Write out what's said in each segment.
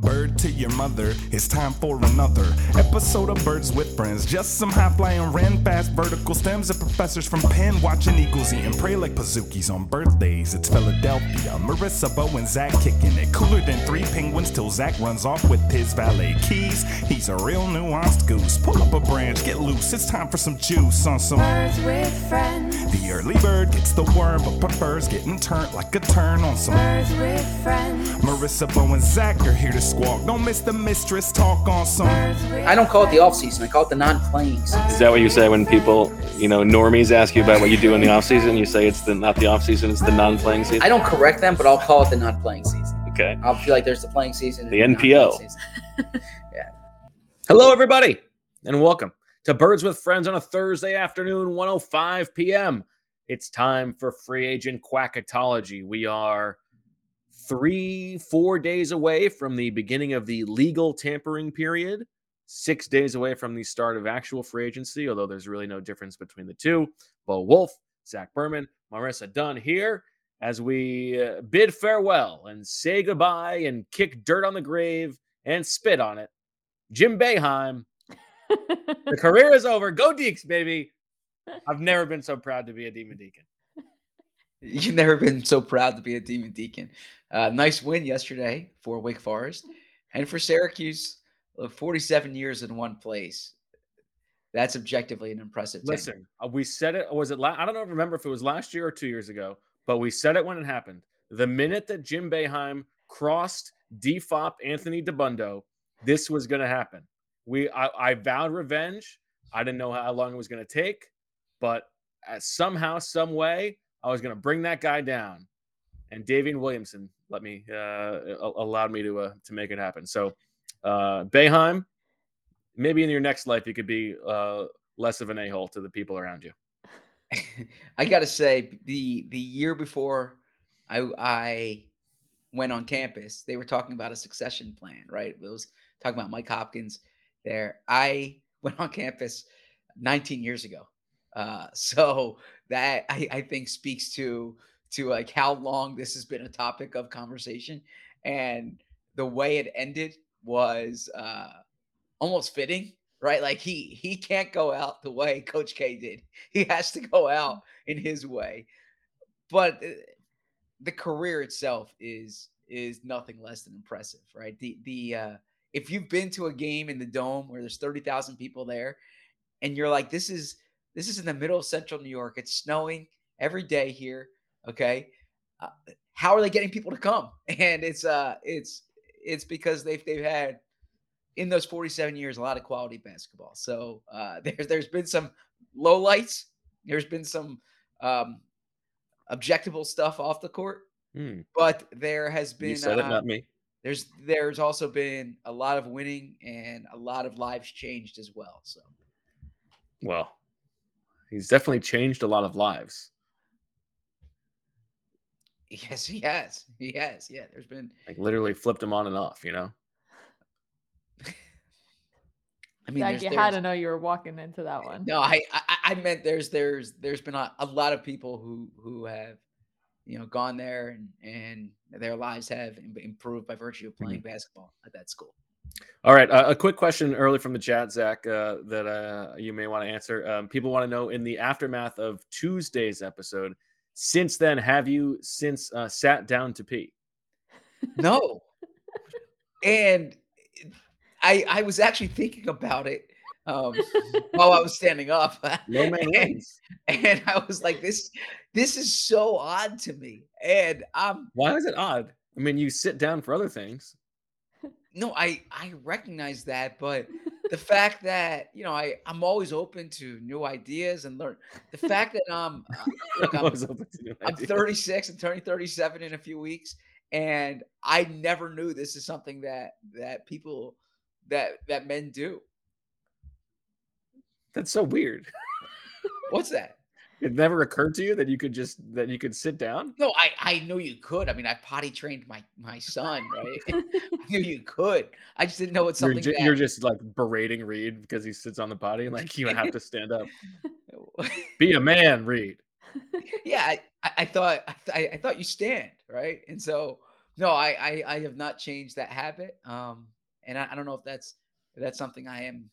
Bird to your mother, it's time for another episode of Birds with Friends. Just some high flying, ran fast vertical stems and professors from Penn watching eagles eat and pray like Pazookies on birthdays. It's Philadelphia, Marissa, Bo, and Zach kicking it. Cooler than three penguins till Zach runs off with his valet keys. He's a real nuanced goose. Pull up a branch, get loose. It's time for some juice on some Birds with friends. The early bird gets the worm, but prefers getting turned like a turn on some. Birds with friends. Marissa, Bo, and Zach are here to squawk. Don't miss the mistress talk on some. I don't call it the off season. I call it the non-playing season. Is that what you say when people, you know, normies ask you about what you do in the off season? You say it's the not the off season, it's the non-playing season. I don't correct them, but I'll call it the non-playing season. Okay. I'll feel like there's the playing season. The and NPO. season. yeah. Hello, everybody, and welcome to Birds with Friends on a Thursday afternoon, 1:05 p.m. It's time for free agent quackatology. We are three, four days away from the beginning of the legal tampering period. Six days away from the start of actual free agency, although there's really no difference between the two. Bo Wulf, Zach Berman, Marissa Dunn here as we uh, bid farewell and say goodbye and kick dirt on the grave and spit on it. Jim Boeheim, the career is over. Go Deacs, baby. I've never been so proud to be a Demon Deacon. You've never been so proud to be a Demon Deacon. Uh, nice win yesterday for Wake Forest and for Syracuse. uh, 47 years in one place. That's objectively an impressive. Listen, uh, we said it. Was it? La- I don't know. Remember if it was last year or two years ago, but we said it when it happened. The minute that Jim Boeheim crossed defop Anthony DeBundo, this was going to happen. We, I, I vowed revenge. I didn't know how long it was going to take, but uh, somehow, some way, I was going to bring that guy down. And Daivien Williamson let me uh, allowed me to uh, to make it happen. So, uh, Boeheim, maybe in your next life you could be uh, less of an a hole to the people around you. I got to say, the the year before I I went on campus, they were talking about a succession plan, right? It was talking about Mike Hopkins there. I went on campus 19 years ago, uh, so that I, I think speaks to to like how long this has been a topic of conversation, and the way it ended was uh, almost fitting right? Like he he can't go out the way Coach K did. He has to go out in his way. But uh, the career itself is is nothing less than impressive, right? The the uh, if you've been to a game in the dome where there's thirty thousand people there, and you're like, this is this is in the middle of Central New York. It's snowing every day here. Okay, uh, how are they getting people to come? And it's uh it's it's because they've they've had in those 47 years a lot of quality basketball. So uh, there's there's been some low lights. There's been some um, objectable stuff off the court, Hmm. but there has been You said it, uh, not me. there's there's also been a lot of winning and a lot of lives changed as well. So Well, he's definitely changed a lot of lives. Yes, he has. He has. Yeah, there's been. Like literally flipped him on and off. You know. I mean, Zach, there's, you had to know you were walking into that one. No, I, I I meant there's there's there's been a, a lot of people who who have, you know, gone there and and their lives have improved by virtue of Mm-hmm. playing basketball at that school. All right, uh, a quick question early from the chat, Zach, uh, that uh, you may want to answer. Um, people want to know in the aftermath of Tuesday's episode. Since then, have you since uh, sat down to pee? No. and I I was actually thinking about it um, while I was standing up. No man and, and I was like, this this is so odd to me. And um Why is it odd? I mean, you sit down for other things. No, I I recognize that, but the fact that you know I I'm always open to new ideas and learn. The fact that um look, I'm I'm, always open to new I'm ideas. 36 and turning 37 in a few weeks, and I never knew this is something that that people that that men do. That's so weird. What's that? It never occurred to you that you could just that you could sit down. No, I I know you could. I mean, I potty trained my my son, right? I knew you could. I just didn't know it's You're, something ju- you're just like berating Reed because he sits on the potty. and Like you have to stand up. Be a man, Reed. yeah, I, I, I thought I, I thought you stand right, and so no, I, I I have not changed that habit. Um, and I, I don't know if that's if that's something I am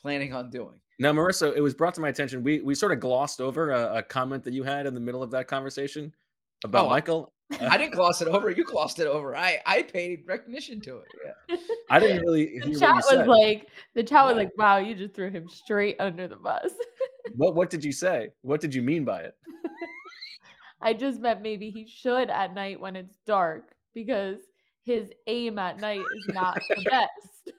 planning on doing. Now, Marissa, it was brought to my attention. We we sort of glossed over a, a comment that you had in the middle of that conversation about Oh, Michael. I didn't gloss it over. You glossed it over. I I paid recognition to it. Yeah. I didn't really hear The what chat you was said. like, the chat was like, wow, you just threw him straight under the bus. what what did you say? What did you mean by it? I just meant maybe he should at night when it's dark because his aim at night is not the best.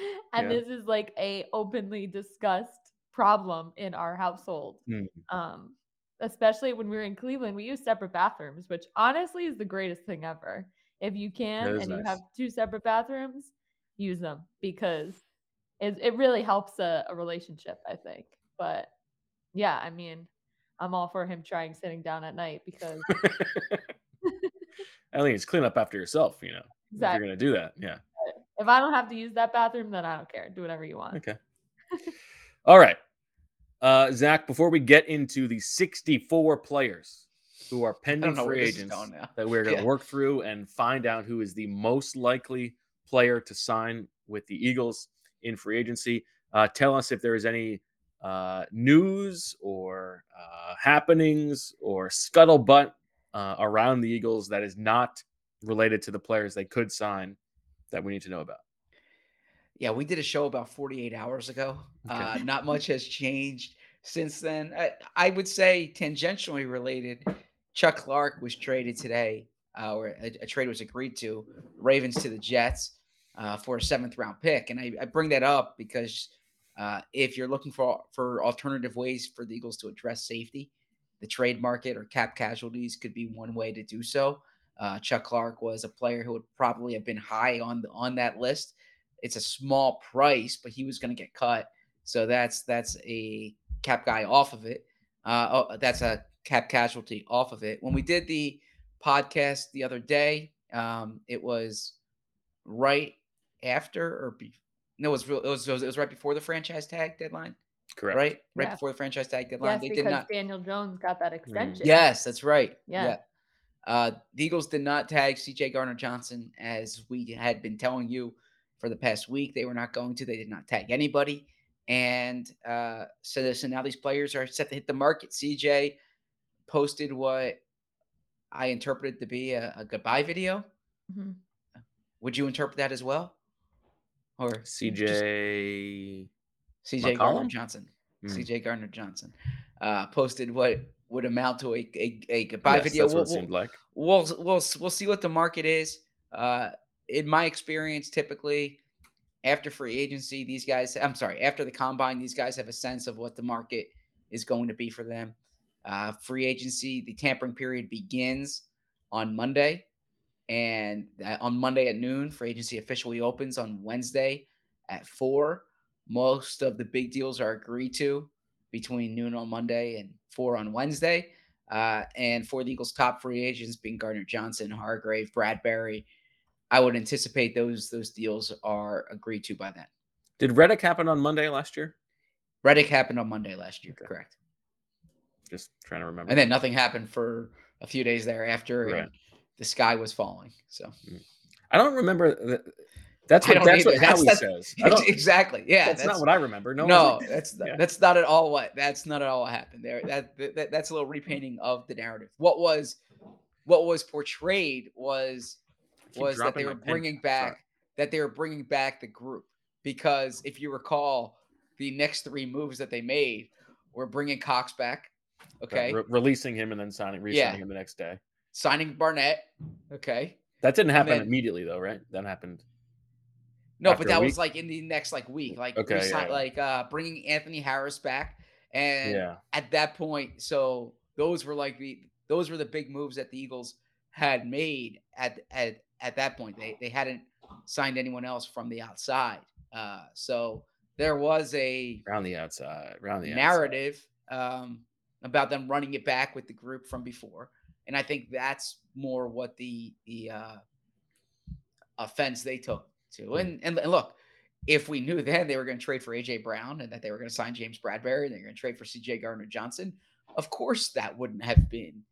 and Yeah. this is like a openly discussed problem in our household. Hmm. Um, especially when we were in Cleveland, we use separate bathrooms, which honestly is the greatest thing ever. If you can and you have two separate bathrooms, use them because it, it really helps a, a relationship, I think. But yeah, I mean, I'm all for him trying sitting down at night because I think it's clean up after yourself. You know, if you're gonna do that. Yeah. If I don't have to use that bathroom, then I don't care. Do whatever you want. Okay. All right. Uh, Zach, before we get into the 64 players who are pending don't know free agents that we're going to Yeah. work through and find out who is the most likely player to sign with the Eagles in free agency, uh, tell us if there is any uh, news or uh, happenings or scuttlebutt uh, around the Eagles that is not related to the players they could sign that we need to know about. Yeah, we did a show about 48 hours ago. Okay. Uh, not much has changed since then. I, I would say tangentially related. Chuck Clark was traded today, uh, or a, a trade was agreed to. Ravens to the Jets uh, for a seventh round pick, and I, I bring that up because uh, if you're looking for for alternative ways for the Eagles to address safety, the trade market or cap casualties could be one way to do so. Uh, Chuck Clark was a player who would probably have been high on the, on that list it's a small price, but he was going to get cut. So that's that's a cap guy off of it. Uh, oh, that's a cap casualty off of it. When we did the podcast the other day, um, it was right after or be, no, it was, real, it was it was it was right before the franchise tag deadline, Correct. right? Right Yeah. before the franchise tag deadline. Yes, they because did not. Daniel Jones got that extension. Yes, that's right. Yeah. Uh, the Eagles did not tag CJ Gardner Johnson as we had been telling you for the past week. They were not going to. They did not tag anybody. And uh, so, this, so now these players are set to hit the market. CJ posted what I interpreted to be a, a goodbye video. Mhm. Would you interpret that as well? Or CJ. CJ Gardner McCollum? Johnson. Hmm. CJ Gardner Johnson uh, posted what would amount to a, a, a goodbye Yes, video. That's what We'll- it seemed like. we'll we'll we'll see what the market is. Uh, in my experience, typically after free agency, these guys. I'm sorry, after the combine, these guys have a sense of what the market is going to be for them. Uh, free agency, the tampering period begins on Monday, and on Monday at noon, free agency officially opens on Wednesday at four. Most of the big deals are agreed to between noon on Monday and four on Wednesday. Uh, and for the Eagles' top free agents being Gardner Johnson, Hargrave, Bradberry, I would anticipate those those deals are agreed to by then. Did Reddick happen on Monday last year? Reddick happened on Monday last year, Okay. correct? Just trying to remember. And then nothing happened for a few days thereafter, Right. and the sky was falling. So I don't remember. That's what that's what either. That's- Howie that's- says. Exactly, yeah, that's, not what I remember. No, No, like, that's Yeah. that's not at all what that's not at all what happened there. That, that that's a little repainting of the narrative. What was what was portrayed was was that they were pen bringing sorry. back that they were bringing back the group because if you recall, the next three moves that they made were bringing Cox back, okay, Re- releasing him and then signing, re-signing him the next day. signing Barnett, okay. That didn't happen then- immediately though, right? That happened. No, After but that was like in the next like week, like Okay, resi- yeah. like uh bringing Anthony Harris back, and yeah. at that point, so those were like the those were the big moves that the Eagles had made at at at that point. They they hadn't signed anyone else from the outside, uh, so there was a Around the outside. Around the outside. narrative um, about them running it back with the group from before, and I think that's more what the the uh, offense they took to. And, and and look, if we knew then they were going to trade for AJ Brown and that they were going to sign James Bradberry and they're going to trade for CJ Gardner Johnson, of course that wouldn't have been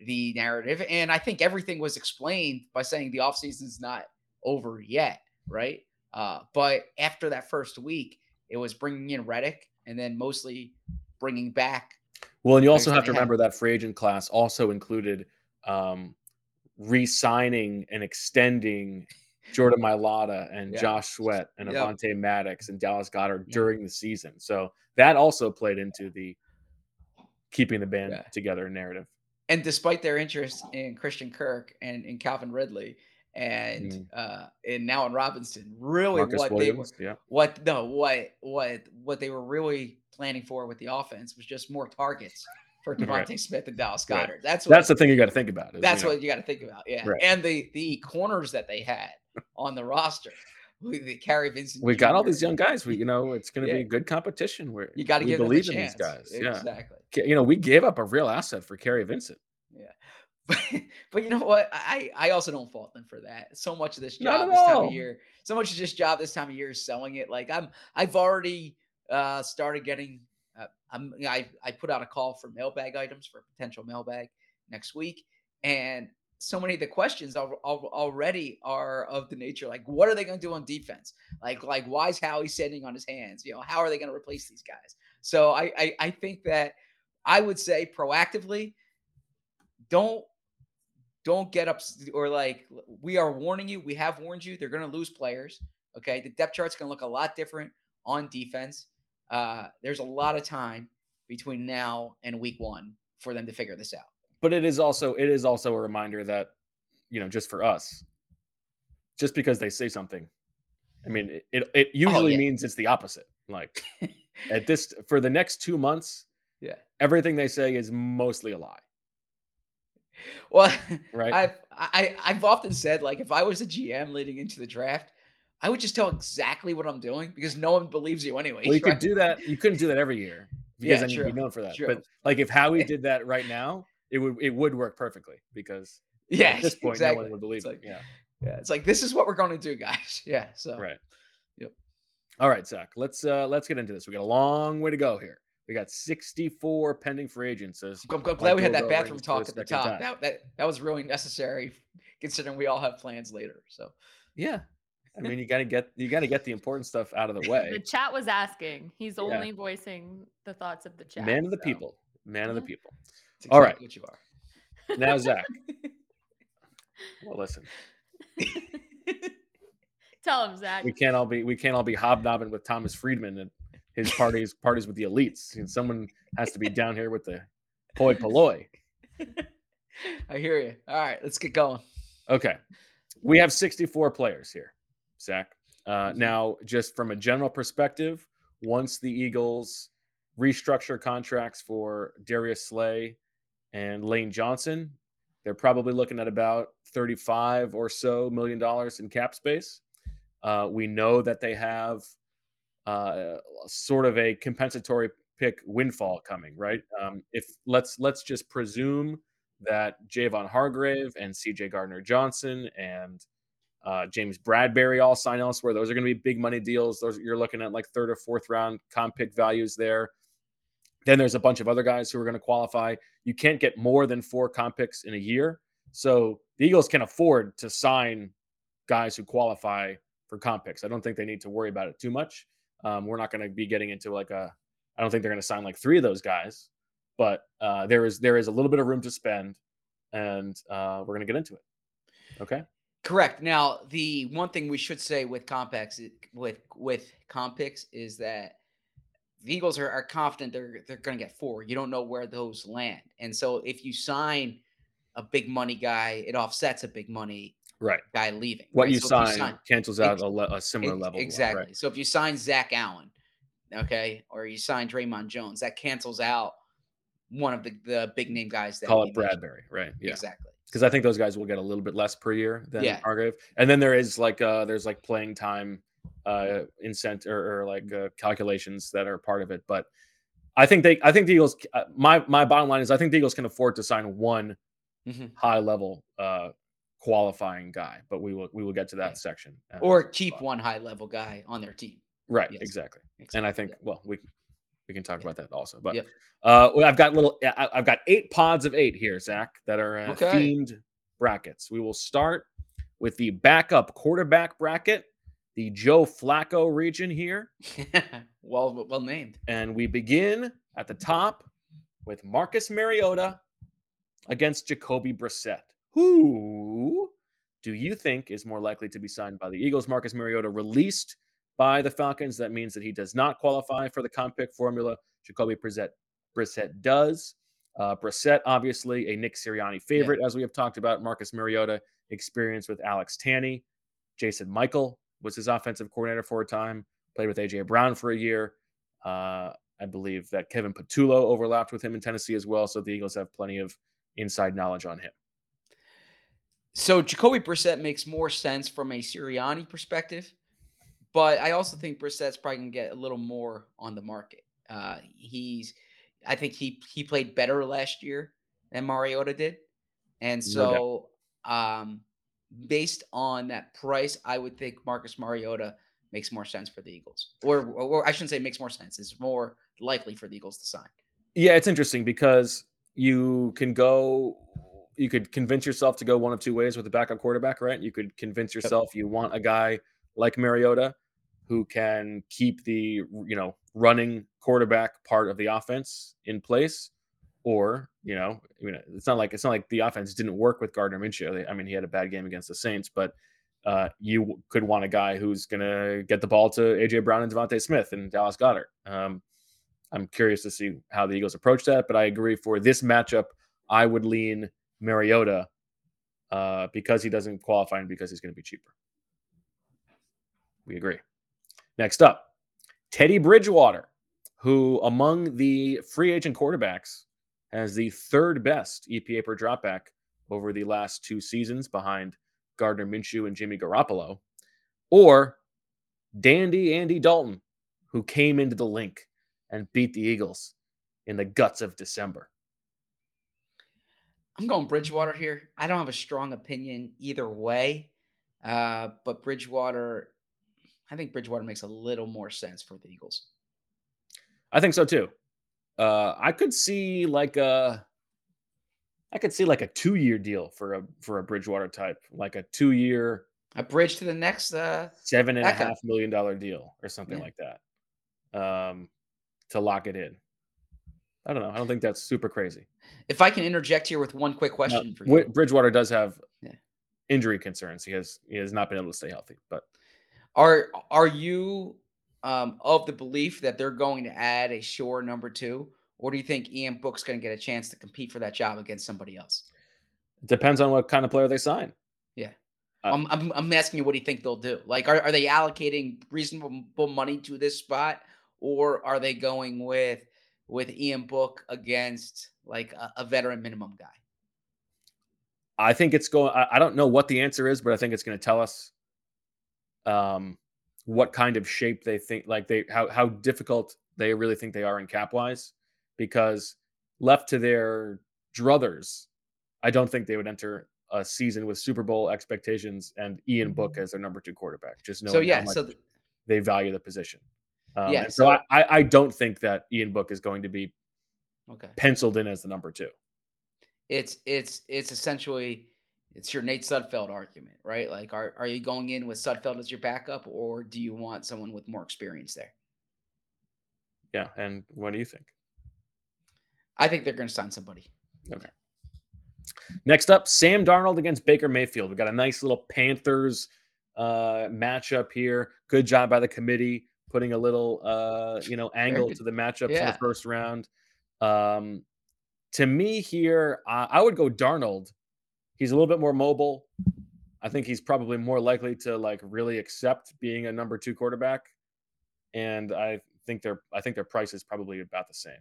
the narrative. And I think everything was explained by saying the offseason's not over yet, right? Uh, but after that first week, it was bringing in Reddick and then mostly bringing back. Well, and you also have to had. remember that free agent class also included um, re-signing and extending Jordan Mailata and Yeah. Josh Sweat and Yep. Avonte Maddox and Dallas Goedert Yeah. during the season. So that also played into the keeping the band Yeah. together narrative. And despite their interest in Christian Kirk and in Calvin Ridley and Mm. uh, and now in Robinson, really Marcus what Williams, they were what no what what what they were really planning for with the offense was just more targets for DeVonta Right. Smith and Dallas Right. Goedert. That's what That's the thing you got to think about. is, That's you know, what you got to think about. Yeah. Right. And the the corners that they had on the roster, with the Kary Vincent. we got all these young guys. We, you know, it's going to Yeah. be good competition. Where You got to we give them a believe in chance. these guys. Yeah, Exactly. You know, we gave up a real asset for Kary Vincent. Yeah. But, but you know what? I I also don't fault them for that. So much of this job this time of year, so much of this job this time of year is selling it. Like I'm, I've already uh started getting. Uh, I'm I I put out a call for mailbag items for a potential mailbag next week, and so many of the questions al- al- already are of the nature like, what are they going to do on defense? Like like why is Howie sitting on his hands? You know, how are they going to replace these guys? So I, I I think that I would say proactively, don't don't get up or like we are warning you. We have warned you. They're going to lose players. Okay, the depth chart's going to look a lot different on defense. Uh, there's a lot of time between now and week one for them to figure this out. But it is also it is also a reminder that you know just for us just because they say something i mean it it, it oh, usually yeah. means it's the opposite like at this for the next two months Yeah. everything they say is mostly a lie Well, right I've I, I've often said like if I was a GM leading into the draft, I would just tell exactly what I'm doing because no one believes you anyway. well you could do that you couldn't do that every year because Yeah, then you'd be known for that true. but like if howie did that right now it would it would work perfectly because yeah, at this point exactly. no one would believe it's it like, yeah yeah, it's like this is what we're going to do, guys. Yeah, so right Yep. all right zach let's uh let's get into this we got a long way to go here we got 64 pending free agents as I'm, I'm glad we had that Go bathroom talk at the top. time. That, that that was really necessary considering we all have plans later. So Yeah. I mean, you got to get you got to get the important stuff out of the way. The chat was asking. He's Yeah. only voicing the thoughts of the chat. Man of the so. people. Man of the people. It's All right. what you are. Now, Zach. Well, listen, Tell him, Zach. we can't all be we can't all be hobnobbing with Thomas Friedman and his parties parties with the elites. And someone has to be down here with the poi polloi. I hear you. All right, let's get going. Okay. We have 64 players here, Zach. Uh, now, just from a general perspective, once the Eagles restructure contracts for Darius Slay and Lane Johnson, they're probably looking at about 35 or so million dollars in cap space. Uh, we know that they have uh, sort of a compensatory pick windfall coming, right? Um, if let's let's just presume that Javon Hargrave and CJ Gardner Johnson and uh, James Bradberry all sign elsewhere. Those are going to be big money deals. Those you're looking at like third or fourth round comp pick values there. Then there's a bunch of other guys who are going to qualify. You can't get more than four comp picks in a year. So the Eagles can afford to sign guys who qualify for comp picks. I don't think they need to worry about it too much. Um, we're not going to be getting into like a. I don't think they're going to sign like three of those guys, but uh, there is there is a little bit of room to spend, and uh, we're going to get into it. Okay. Correct. Now, the one thing we should say with Compex with with Compix is that the Eagles are, are confident they're they're going to get four. You don't know where those land, and so if you sign a big money guy, it offsets a big money Right. guy leaving. What right? you, So if sign cancels out ex- a, le- a similar Ex- level. one, Exactly. right? So if you sign Zach Allen, okay, or you sign Dre'Mont Jones, that cancels out one of the, the big name guys that Call it mentioned. Bradberry. Right. Yeah. Exactly. because I think those guys will get a little bit less per year than Yeah. Hargrave. And then there is like uh there's like playing time uh incent or, or like uh, calculations that are part of it. But I think they I think the Eagles uh, my my bottom line is I think the Eagles can afford to sign one Mhm. high level uh qualifying guy, but we will we will get to that Yeah. section. uh, Or keep one high level guy on their team. right, yes. exactly. And I think well we we can talk Yeah. about that also. But Yep. uh well, I've got little I- I've got eight pods of eight here, Zach, that are uh, Okay. themed brackets. We will start with the backup quarterback bracket, the Joe Flacco region here, well, well named. and we begin at the top with Marcus Mariota against Jacoby Brissett. Who do you think is more likely to be signed by the Eagles? Marcus Mariota released by the Falcons. That means that he does not qualify for the comp pick formula. Jacoby Brissett, Brissett does. Uh, Brissett, obviously, a Nick Sirianni favorite, as we have talked about. Marcus Mariota, experience with Alex Tanney. Jason Michael was his offensive coordinator for a time, played with A.J. Brown for a year. Uh, I believe that Kevin Patullo overlapped with him in Tennessee as well. So the Eagles have plenty of inside knowledge on him. So Jacoby Brissett makes more sense from a Sirianni perspective, but I also think Brissett's probably gonna get a little more on the market. Uh, he's, I think he he played better last year than Mariota did, and No so um, based on that price, I would think Marcus Mariota makes more sense for the Eagles, or or I shouldn't say makes more sense. It's more likely for the Eagles to sign. Yeah, it's interesting because you can go, you could convince yourself to go one of two ways with a backup quarterback, right? You could convince yourself you want a guy like Mariota who can keep the, you know, running quarterback part of the offense in place. Or, you know, I mean, it's not like it's not like the offense didn't work with Gardner Minshew. I mean, he had a bad game against the Saints, but uh, you could want a guy who's going to get the ball to AJ Brown and DeVonta Smith and Dallas Goedert. Um, I'm curious to see how the Eagles approach that, but I agree for this matchup, I would lean Mariota uh, because he doesn't qualify and because he's going to be cheaper. We agree. Next up, Teddy Bridgewater, who among the free agent quarterbacks has the third best EPA per dropback over the last two seasons behind Gardner Minshew and Jimmy Garoppolo, or Dandy Andy Dalton, who came into the Linc and beat the Eagles in the guts of December. I'm going Bridgewater here. I don't have a strong opinion either way, uh, but Bridgewater, I think Bridgewater makes a little more sense for the Eagles. I think so too. Uh, I could see like a, I could see like a two-year deal for a for a Bridgewater type, like a two-year, A bridge to the next. Uh, seven and a half million dollar deal or something Yeah. like that, um, to lock it in. I don't know. I don't think that's super crazy. if I can interject here with one quick Now, question for you, Bridgewater does have Yeah. injury concerns. He has he has not been able to stay healthy, but are are you um, of the belief that they're going to add a sure number two, or do you think Ian Book's going to get a chance to compete for that job against somebody else? depends on what kind of player they sign. Yeah. Uh, I'm, I'm, I'm asking you what do you think they'll do? Like, are, are they allocating reasonable money to this spot, or are they going with with Ian Book against like a, a veteran minimum guy? I think it's going. I, I don't know what the answer is, but I think it's going to tell us um, what kind of shape they think, like they how how difficult they really think they are in cap wise. Because left to their druthers, I don't think they would enter a season with Super Bowl expectations and Ian Book as their number two quarterback. Just knowing So yeah, so th- they value the position. Um, Yeah, so, so- I, I I don't think that Ian Book is going to be Okay. penciled in as the number two. It's it's it's essentially it's your Nate Sudfeld argument, right? Like, are are you going in with Sudfeld as your backup, or do you want someone with more experience there? Yeah. And what do you think? I think they're going to sign somebody. Okay. Next up, Sam Darnold against Baker Mayfield. We got a nice little Panthers uh, matchup here. Good job by the committee putting a little uh, you know angle to the matchup for the first round. Um, to me here, I I would go Darnold. He's a little bit more mobile. I think he's probably more likely to like really accept being a number two quarterback, and I think their I think their price is probably about the same.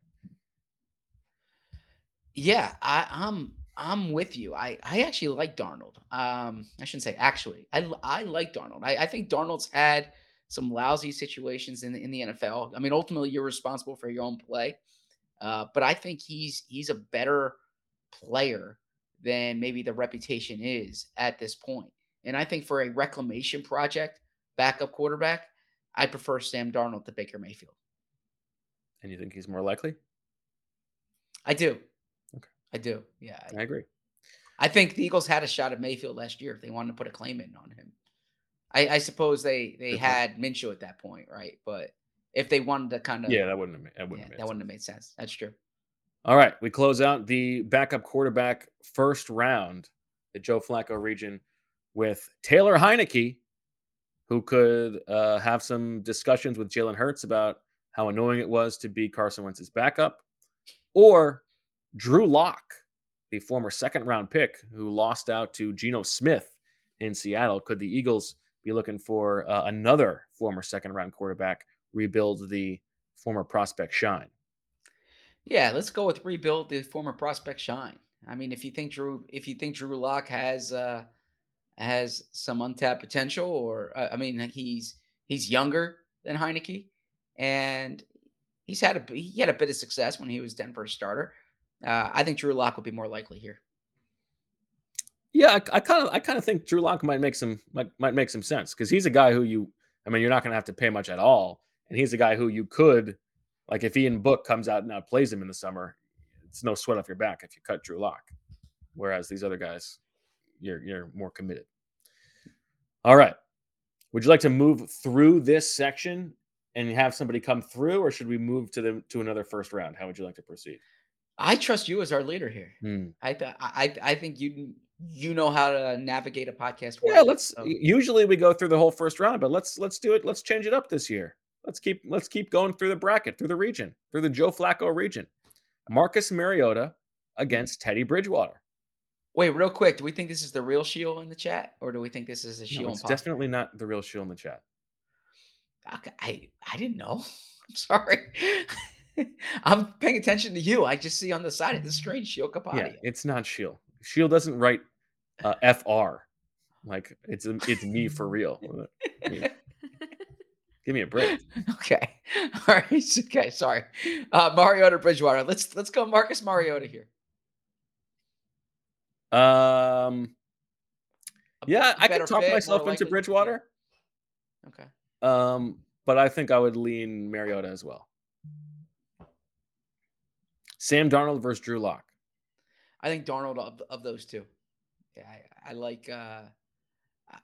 Yeah, I, I'm I'm with you. I I actually like Darnold. Um, I shouldn't say actually. I I like Darnold. I, I think Darnold's had some lousy situations in the, in the NFL. I mean, ultimately, you're responsible for your own play. Uh, but I think he's he's a better player than maybe the reputation is at this point. And I think for a reclamation project, backup quarterback, I prefer Sam Darnold to Baker Mayfield. And you think he's more likely? I do. Okay. I do. Yeah. I- I agree. I think the Eagles had a shot at Mayfield last year if they wanted to put a claim in on him. I, I suppose they they Good point. had Minshew at that point, right? But if they wanted to kind of Yeah, that wouldn't have made, that wouldn't have made that wouldn't have made sense. That's true. All right, we close out the backup quarterback first round, the Joe Flacco region, with Taylor Heinicke, who could uh, have some discussions with Jalen Hurts about how annoying it was to be Carson Wentz's backup, or Drew Lock, the former second round pick who lost out to Geno Smith in Seattle. Could the Eagles be looking for uh, another former second round quarterback, rebuild the former prospect shine? Yeah, let's go with rebuild the former prospect shine. I mean, if you think Drew, if you think Drew Lock has uh has some untapped potential, or uh, I mean, he's he's younger than Heinicke, and he's had a he had a bit of success when he was Denver's starter. Uh, I think Drew Lock would be more likely here. Yeah, I kind of, I kind of think Drew Lock might make some, might, might make some sense because he's a guy who you, I mean, you're not going to have to pay much at all, and he's a guy who you could, like, if Ian Book comes out and outplays him in the summer, it's no sweat off your back if you cut Drew Lock. Whereas these other guys, you're you're more committed. All right, would you like to move through this section and have somebody come through, or should we move to the to another first round? How would you like to proceed? I trust you as our leader here. Hmm. I th- I I think you you know how to navigate a podcast. Yeah, well, let's. so- Usually we go through the whole first round, but let's let's do it. Let's change it up this year. Let's keep let's keep going through the bracket, through the region, through the Joe Flacco region. Marcus Mariota against Teddy Bridgewater. Wait, real quick. Do we think this is the real Shield in the chat, or do we think this is a No, Shield? it's definitely not the real Shield in the chat. I I didn't know. I'm sorry. I'm paying attention to you. I just see on the side of the screen Shield Yeah, it's not Shield. Shield doesn't write uh, FR. Like it's it's me for real. I mean, give me a break. okay. All right. Okay. Sorry. Uh, Mariota Bridgewater. Let's let's go Marcus Mariota here. Um, A yeah, I could talk fit, myself into. Bridgewater. Okay. Um, but I think I would lean Mariota as well. Sam Darnold versus Drew Lock. I think Darnold of, of those two. Yeah, I, I like. uh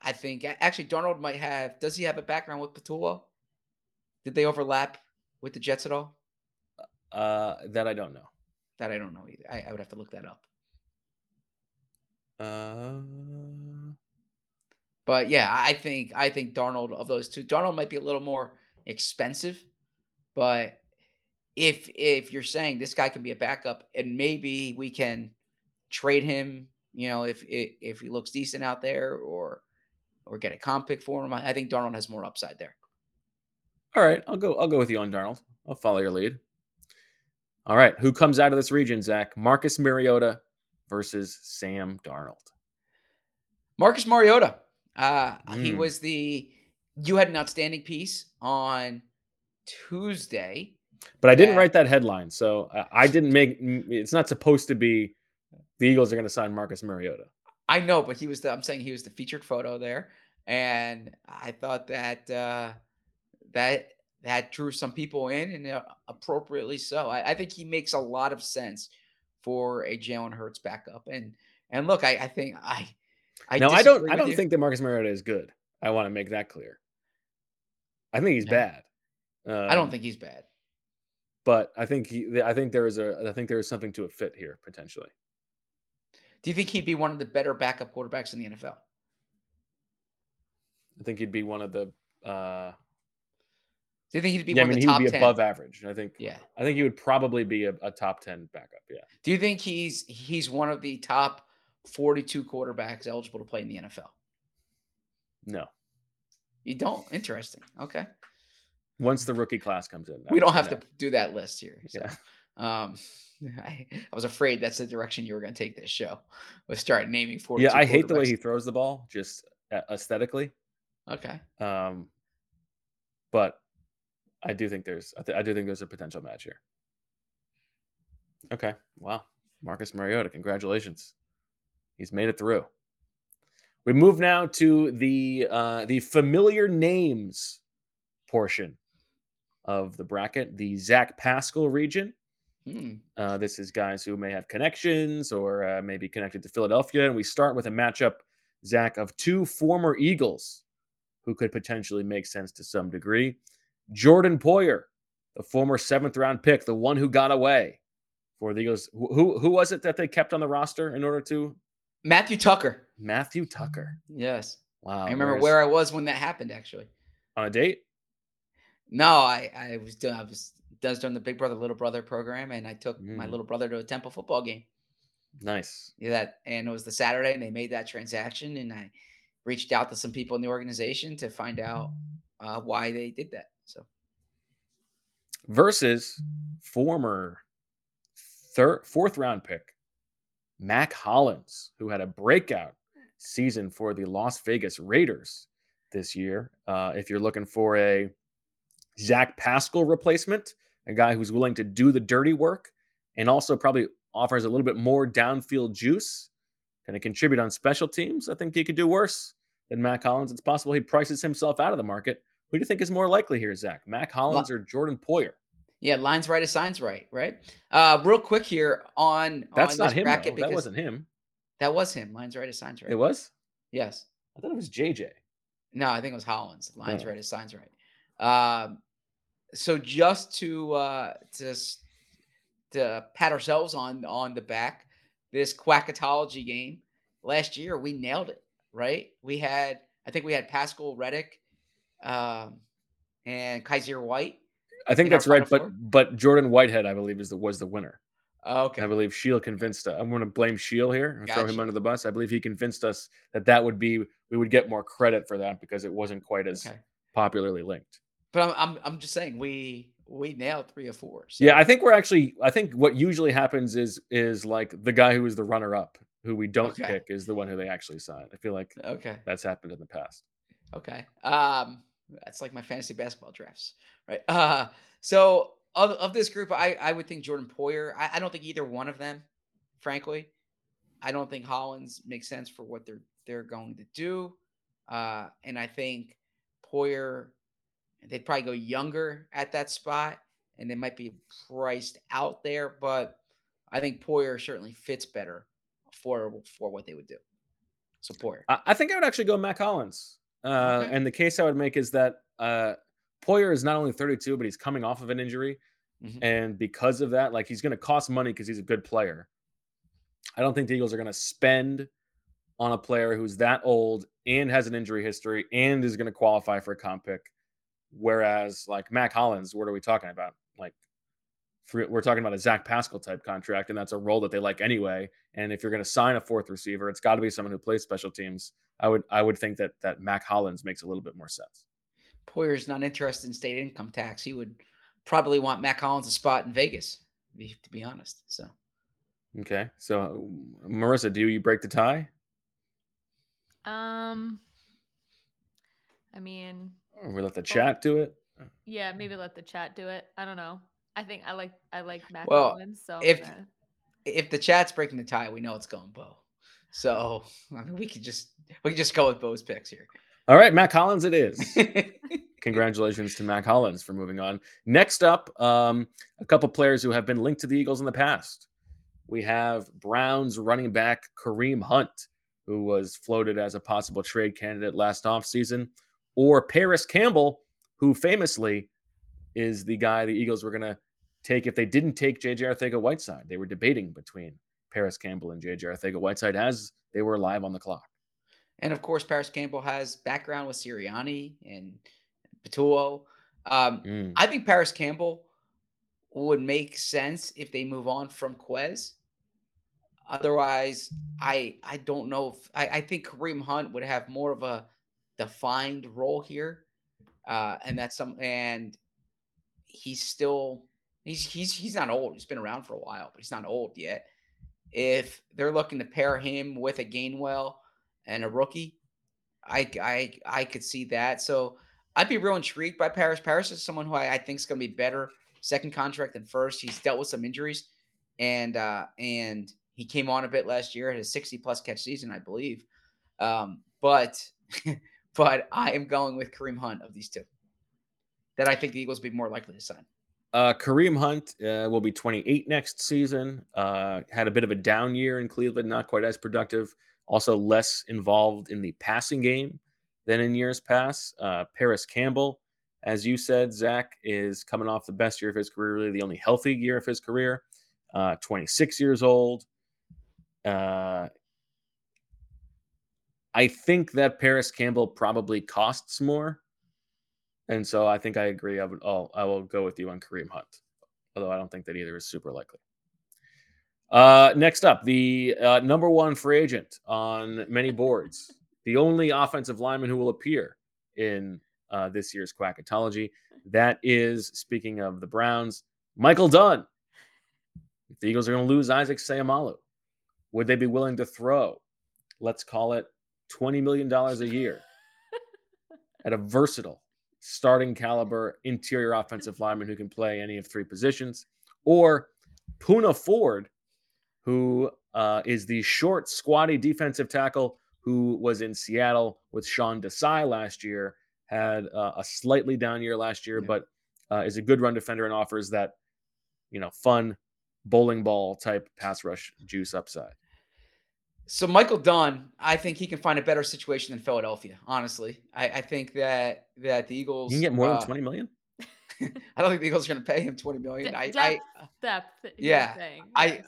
I think actually Darnold might have. Does he have a background with Patullo? Did they overlap with the Jets at all? Uh, that I don't know. That I don't know either. I, I would have to look that up. Uh, But yeah, I think I think Darnold of those two, Darnold might be a little more expensive, but if if you're saying this guy can be a backup and maybe we can trade him, you know, if if, if he looks decent out there or or get a comp pick for him, I I think Darnold has more upside there. All right, I'll go. I'll go with you on Darnold. I'll follow your lead. All right, who comes out of this region, Zach? Marcus Mariota versus Sam Darnold. Marcus Mariota. Uh, he Mm. was the you had an outstanding piece on Tuesday. But I didn't write that headline, so I didn't make. It's not supposed to be. The Eagles are going to sign Marcus Mariota. I know, but he was the I'm saying he was the featured photo there. And I thought that uh that that drew some people in, and uh, appropriately so. I, I think he makes a lot of sense for a Jalen Hurts backup. And and look, I, I think I I no, I don't. I don't you. think that Marcus Mariota is good. I want to make that clear. I think he's No. bad. I don't Um, think he's bad. but I think he. I think there is a. I think there is something to a fit here potentially. Do you think he'd be one of the better backup quarterbacks in the NFL? I think he'd be one of the. uh Do you think he'd be Yeah, I mean, of he would be 10? above average. I think. Yeah. I think he would probably be a, a top ten backup. Yeah. Do you think he's he's one of the top 42 quarterbacks eligible to play in the NFL? No. You don't? Interesting. Okay. Once the rookie class comes in, We don't have no. to do that list here. So. Yeah. Um, I, I was afraid that's the direction you were going to take this show. Was start naming 42 Yeah, I hate the way he throws the ball, just aesthetically. Okay. Um, but I do think there's I, th- I do think there's a potential match here. Okay, wow, Marcus Mariota, congratulations, he's made it through. We move now to the uh, the familiar names portion of the bracket, the Zach Pascal region. Hmm. Uh, this is guys who may have connections or uh, maybe connected to Philadelphia. And we start with a matchup, Zach, of two former Eagles who could potentially make sense to some degree. Jordan Poyer, the former seventh round pick, the one who got away for the Eagles. Who, who, was it that they kept on the roster in order to? Matthew Tucker. Matthew Tucker. Yes. Wow. I remember where I was when that happened, actually. on a date? No, I, I was doing I was does doing the Big Brother Little Brother program, and I took my Mm. little brother to a Temple football game. Nice. Yeah, that and it was the Saturday, and they made that transaction, and I reached out to some people in the organization to find out uh, why they did that. Versus former third, fourth round pick Mack Hollins, who had a breakout season for the Las Vegas Raiders this year. Uh, if you're looking for a Zach Pascal replacement, a guy who's willing to do the dirty work and also probably offers a little bit more downfield juice, can contribute on special teams. I think he could do worse than Mack Hollins. It's possible he prices himself out of the market. Who do you think is more likely here, Zach? Mack Hollins or Jordan Poyer? yeah, lines right signs right, right? Uh, real quick here on That's on not him. bracket. That wasn't him. that was him. Lines right signs right. It was. Yes. I thought it was JJ. No, I think it was Hollins. Lines Oh. right signs right. Um, so just to uh, to to pat ourselves on on the back, this quackatology game last year we nailed it. Right? We had I think we had Pascal Reddick, um, and Kyzir White. I think that's right. But but Jordan Whitehead, I believe, is the was the winner. Okay. I believe Shield convinced. uh, I'm going to blame Shield here and throw him under the bus. I believe he convinced us that that would be we would get more credit for that because it wasn't quite as Okay. popularly linked. But I'm, I'm I'm just saying we we nailed three or four. So. Yeah, I think we're actually. I think what usually happens is is like the guy who is the runner up, who we don't Okay. pick, is the one who they actually sign. I feel like Okay. that's happened in the past. Okay. Um, that's like my fantasy basketball drafts, right? Uh, so of, of this group, I, I would think Jordan Poyer. I, I don't think either one of them, frankly. I don't think Hollins makes sense for what they're they're going to do. Uh, and I think Poyer, they'd probably go younger at that spot, and they might be priced out there. But I think Poyer certainly fits better for for what they would do. So Poyer. I, think I would actually go Mack Hollins. Uh, Okay. And the case I would make is that uh, Poyer is not only 32, but he's coming off of an injury. Mhm. And because of that, like he's going to cost money because he's a good player. I don't think the Eagles are going to spend on a player who's that old and has an injury history and is going to qualify for a comp pick. Whereas, like Mack Hollins, what are we talking about? Like, for, we're talking about a Zach Pascal type contract, and that's a role that they like anyway. And if you're going to sign a fourth receiver, it's got to be someone who plays special teams. I would I would think that that Mack Hollins makes a little bit more sense. Poyer's not interested in state income tax. He would probably want Matt Hollins a spot in Vegas, to be, to be honest. So Okay, so Marissa, do you break the tie? Um, I mean, Or we let the chat do it? yeah, maybe let the chat do it. I don't know. I think I like I like Mack Well, Hollins, so if- gonna- if the chat's breaking the tie, we know it's going Bo. So I mean, we could just we could just go with Bo's picks here. All right, Matt Collins, it is. congratulations to Matt Collins for moving on. Next up, um, a couple players who have been linked to the Eagles in the past. We have Browns running back Kareem Hunt, who was floated as a possible trade candidate last offseason, or Parris Campbell, who famously is the guy the Eagles were going to take if they didn't take JJ Arcega-Whiteside. They were debating between Parris Campbell and JJ Arcega-Whiteside as they were live on the clock. And of course, Parris Campbell has background with Sirianni and Patullo. Um, Mm. I think Parris Campbell would make sense if they move on from Quez. Otherwise, I I don't know if I, I think Kareem Hunt would have more of a defined role here. Uh, and that's some and he's still he's he's he's not old. He's been around for a while, but he's not old yet. If they're looking to pair him with a Gainwell and a rookie, I I I could see that. So I'd be real intrigued by Parris. Parris is someone who I, I think is going to be better second contract than first. He's dealt with some injuries, and uh, and he came on a bit last year, had a sixty plus catch season, I believe. Um, but but I am going with Kareem Hunt of these two. That I think the Eagles will be more likely to sign. Uh, Kareem Hunt uh, will be 28 next season. Uh, had a bit of a down year in Cleveland, not quite as productive. Also, less involved in the passing game than in years past. Uh, Parris Campbell, as you said, Zach, is coming off the best year of his career, really the only healthy year of his career. Uh, 26 years old. Uh, I think that Parris Campbell probably costs more. And so I think I agree. I would oh, I will go with you on Kareem Hunt. Although I don't think that either is super likely. Uh, next up, the uh, number one free agent on many boards, the only offensive lineman who will appear in uh, this year's Quackatology. That is, speaking of the Browns, Michael Dunn. If the Eagles are going to lose Isaac Seumalo, would they be willing to throw, let's call it $20 million a year at a versatile starting caliber interior offensive lineman who can play any of three positions, or Poona Ford, who uh, is the short, squatty defensive tackle who was in Seattle with Sean Desai last year, had uh, a slightly down year last year, Yeah. but uh, is a good run defender and offers that, you know, fun bowling ball type pass rush juice upside. So Michael Dunn, I think he can find a better situation than Philadelphia. Honestly, I, I think that that the Eagles You can get more uh, than 20 million? I don't think the Eagles are going to pay him twenty million. De- I, I depth, depth, yeah, saying, I yes.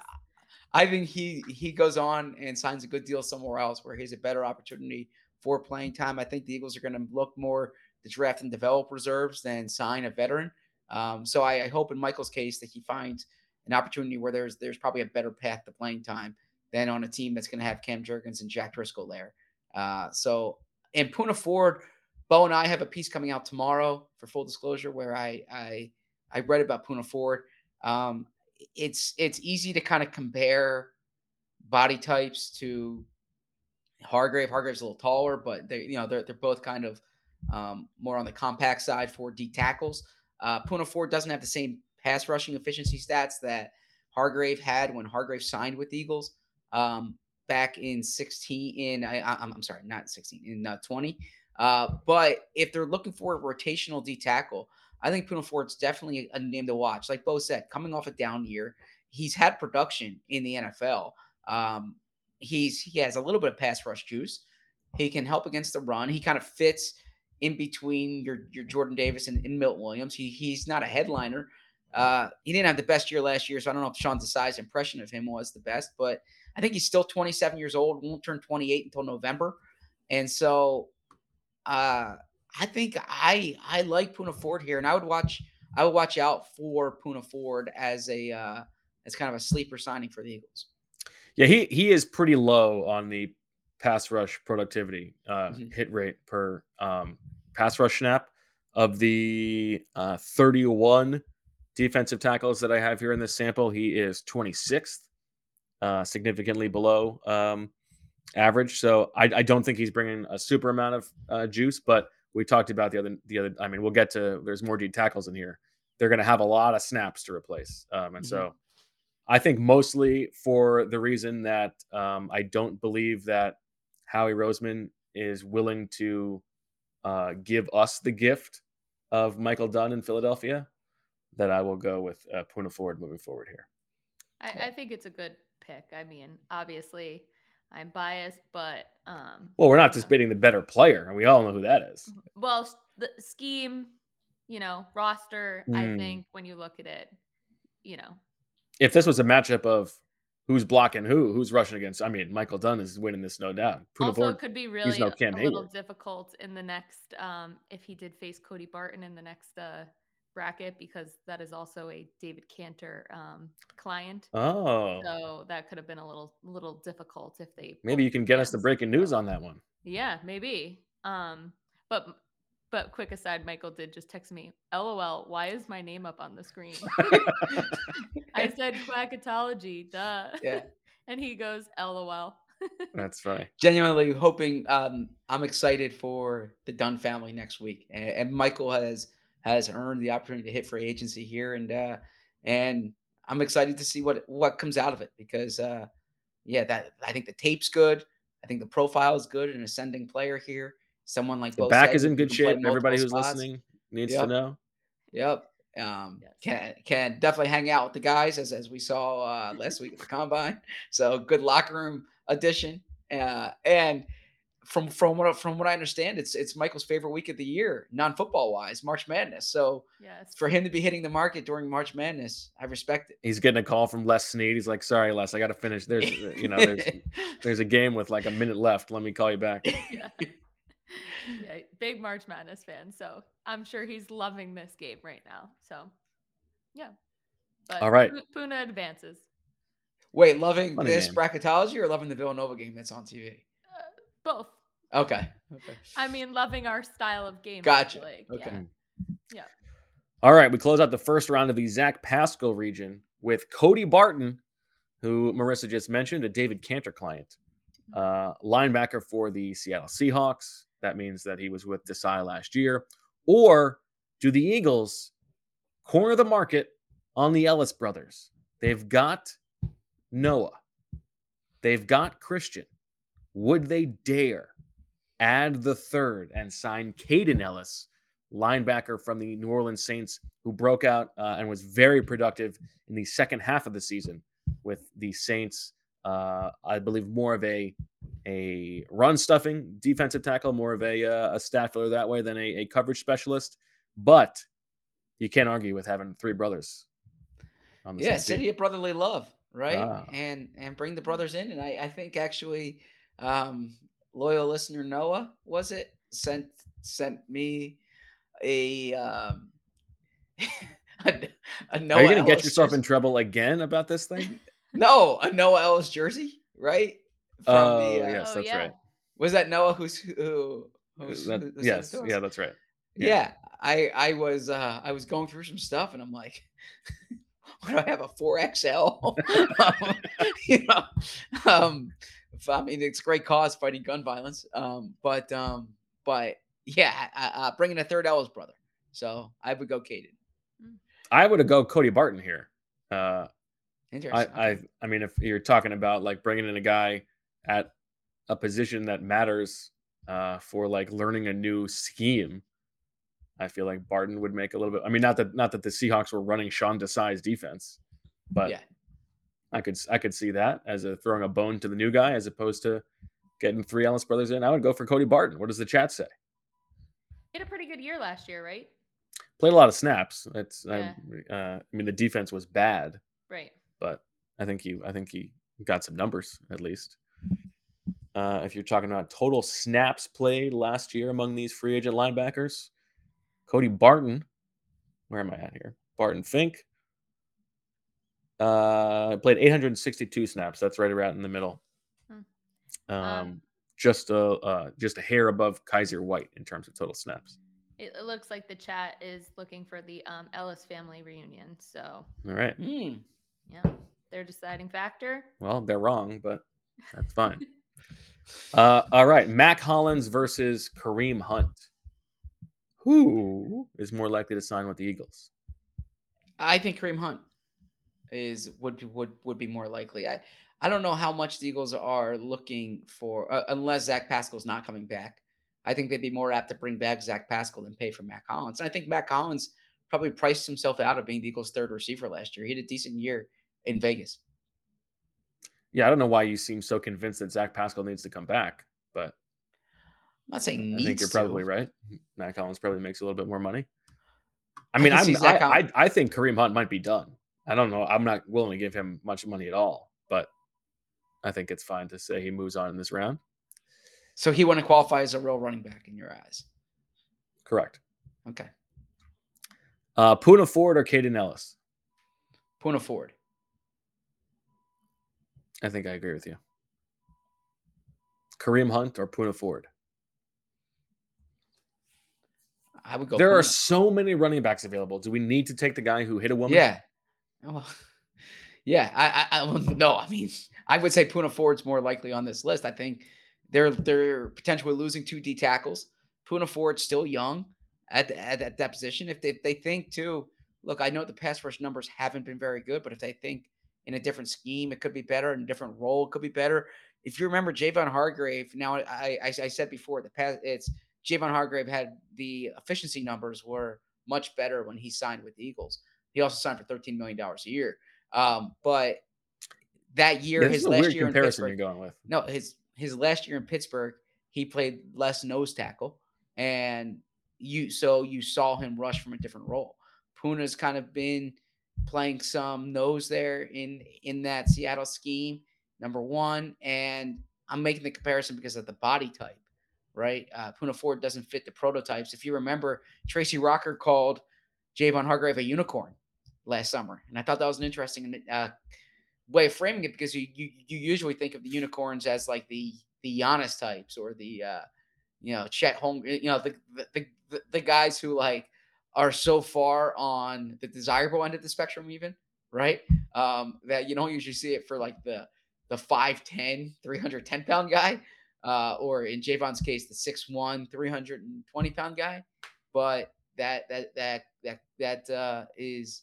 I think he he goes on and signs a good deal somewhere else where he has a better opportunity for playing time. I think the Eagles are going to look more to draft and develop reserves than sign a veteran. Um, so I, I hope in Michael's case that he finds an opportunity where there's there's probably a better path to playing time than on a team that's going to have Cam Jurgens and Jack Driscoll there. Uh, so and Poona Ford, Bo and I have a piece coming out tomorrow for full disclosure where I I I read about Poona Ford. Um, it's it's easy to kind of compare body types to Hargrave. Hargrave's a little taller, but they you know they're they're both kind of um, more on the compact side for D tackles. Uh, Poona Ford doesn't have the same pass rushing efficiency stats that Hargrave had when Hargrave signed with the Eagles um, back in 16. In I, I, I'm sorry, not 16 in uh, 20. Uh, but if they're looking for a rotational D tackle, I think Poona Ford's definitely a name to watch. Like Bo said, coming off a down year, he's had production in the NFL. Um, he's he has a little bit of pass rush juice. He can help against the run. He kind of fits in between your your Jordan Davis and, and Milton Williams. He he's not a headliner. Uh, he didn't have the best year last year, so I don't know if Sean Desai's impression of him was the best, but I think he's still 27 years old, won't turn 28 until November. And so uh I think I I like Poona Ford here, and I would watch I would watch out for Poona Ford as a uh as kind of a sleeper signing for the Eagles. Yeah, he he is pretty low on the pass rush productivity uh, Mhm. hit rate per um, pass rush snap of the uh, 31 defensive tackles that I have here in this sample. He is 26th, uh, significantly below um, average. So I, I don't think he's bringing a super amount of uh, juice. But we talked about the other the other. I mean, we'll get to. There's more D tackles in here. They're going to have a lot of snaps to replace, um, and so. I think mostly for the reason that um, I don't believe that Howie Roseman is willing to uh, give us the gift of Michael Dunn in Philadelphia, that I will go with uh, Poona Ford moving forward here. I, I think it's a good pick. I mean, obviously, I'm biased, but um, Well, we're not know. debating the better player, and we all know who that is. well, the scheme, you know, roster. I Mm. think when you look at it, you know, If this was a matchup of who's blocking who, who's rushing against, I mean, Michael Dunn is winning this, no doubt. Poona also Ford, it could be really no a- a little difficult in the next um, if he did face Cody Barton in the next uh, bracket because that is also a David Canter um, client. oh, So that could have been a little little difficult if they maybe you can get us the breaking news on that one. Yeah, maybe. Um, but but quick aside, Michael did just text me, LOL, why is my name up on the screen? I said quackatology, duh. Yeah. and he goes, LOL. That's funny. genuinely hoping um i'm excited for the dunn family next week and, and michael has has earned the opportunity to hit free agency here and uh and i'm excited to see what what comes out of it because uh yeah that i think the tape's good i think the profile is good an ascending player here someone like The back said, is in good shape. Everybody who's spots. listening needs to know. Yep. Um, can can definitely hang out with the guys as as we saw uh, last week at the combine. So good locker room addition. Uh, and from from what from what I understand, it's it's Michael's favorite week of the year, non football wise, March Madness. So yes. for him to be hitting the market during March Madness, I respect it. He's getting a call from Les Snead. He's like, "Sorry, Les, I got to finish. There's, uh, you know, there's there's a game with like a minute left. Let me call you back." yeah. yeah, big March Madness fan. So I'm sure he's loving this game right now. So yeah. But All right. Poona advances. Wait, loving Funny this game. bracketology or loving the Villanova game that's on TV? Uh, both. Okay. Okay. I mean, loving our style of game. Gotcha. Like, Okay. Yeah. All right, we close out the first round of the Zach Pascal region with Cody Barton, who Marissa just mentioned, a David Canter client, uh, linebacker for the Seattle Seahawks. That means that he was with Desai last year. Or do the Eagles corner the market on the Elliss brothers? They've got Noah, they've got Christian. Would they dare add the third and sign Kaden Elliss? linebacker from the New Orleans Saints, who broke out uh, and was very productive in the second half of the season with the Saints. Uh, I believe more of a a run stuffing defensive tackle, more of a uh, a stat filler that way than a, a coverage specialist. But you can't argue with having three brothers. On the yeah city of brotherly love right Ah. and and bring the brothers in and i i think actually um loyal listener noah was it sent sent me a um a, a noah Are you going to get Elliss yourself in trouble again about this thing? no a noah elliss jersey right from Oh, the uh, yes, Oh, that's yeah. right. was that noah who's who who's, That- who- who sent it yes, to yeah, that's right. yeah. yeah. I I was uh I was going through some stuff and I'm like, why do I have a 4XL? um, you know, um I mean it's a great cause fighting gun violence. Um, but um, but yeah, uh, uh, bringing a third L's brother. So I would go Kaden. I would go Cody Barton here. Uh, Interesting. I okay. I mean, if you're talking about like bringing in a guy at a position that matters uh, for like learning a new scheme, I feel like Barton would make a little bit. I mean, not that not that the Seahawks were running Sean Desai's defense, but yeah. I could I could see that as a throwing a bone to the new guy as opposed to getting three Elliss brothers in. I would go for Cody Barton. What does the chat say? He had a pretty good year last year, right? Played a lot of snaps. That's Yeah. I, uh, I mean the defense was bad, Right. but I think he I think he got some numbers at least. Uh, if you're talking about total snaps played last year among these free agent linebackers, Cody Barton, where am I at here? Barton Fink uh, played 862 snaps. That's right around in the middle. Hmm. Um, Um, just a uh, just a hair above Kyzir White in terms of total snaps. It, it looks like the chat is looking for the um, Elliss family reunion. So All right. Hmm. yeah, their deciding factor. Well, they're wrong, but that's fine. uh, all right. Mack Hollins versus Kareem Hunt. Who is more likely to sign with the Eagles? I think Kareem Hunt is would be- would would be more likely. I I don't know how much the Eagles are looking for uh, unless Zach Pascal's not coming back. I think they'd be more apt to bring back Zach Pascal than pay for Mack Hollins. And I think Mack Hollins probably priced himself out of being the Eagles' third receiver last year. He had a decent year in Vegas. Yeah, I don't know why you seem so convinced that Zach Pascal needs to come back, but not saying I think you're needs probably to. right. Mack Hollins probably makes a little bit more money. I I mean, can I'm, I, I, I think Kareem Hunt might be done. I don't know. I'm not willing to give him much money at all, but I think it's fine to say he moves on in this round. So he wouldn't qualify as a real running back in your eyes. Correct. Okay. Uh, Poona Ford or Kaden Elliss? Poona Ford. I think I agree with you. Kareem Hunt or Poona Ford? I would go. there are so many running backs available. Do we need to take the guy who hit a woman? Yeah. Well, oh. yeah. I, I, I no. I mean, I would say Poona Ford's more likely on this list. I think they're they're potentially losing two D tackles. Poona Ford's still young at, the- at, at that position. If they, if they think too, look, I know the pass rush numbers haven't been very good, but if they think in a different scheme, it could be better. In a different role, it could be better. If you remember Javon Hargrave, now I, I, I said before the past, it's Javon Hargrave had the efficiency numbers were much better when he signed with the Eagles. He also signed for $13 million a year. Um, but that year, Yeah, his last year in Pittsburgh, you're going with. no, his his last year in Pittsburgh, he played less nose tackle, and you so you saw him rush from a different role. Poona's kind of been playing some nose there in in that Seattle scheme, number one, and I'm making the comparison because of the body type, right? Uh, Poona Ford doesn't fit the prototypes. If you remember, Tracy Rocker called Javon Hargrave a unicorn last summer, and I thought that was an interesting uh, way of framing it because you, you you usually think of the unicorns as like the the Giannis types or the uh, you know Chet Home, you know the the, the the guys who like are so far on the desirable end of the spectrum, even right? Um, that you don't usually see it for like the the 5'10, 310 pound guy, uh, or in Javon's case, the 6'1, 320 pound guy. But that that that that that uh, is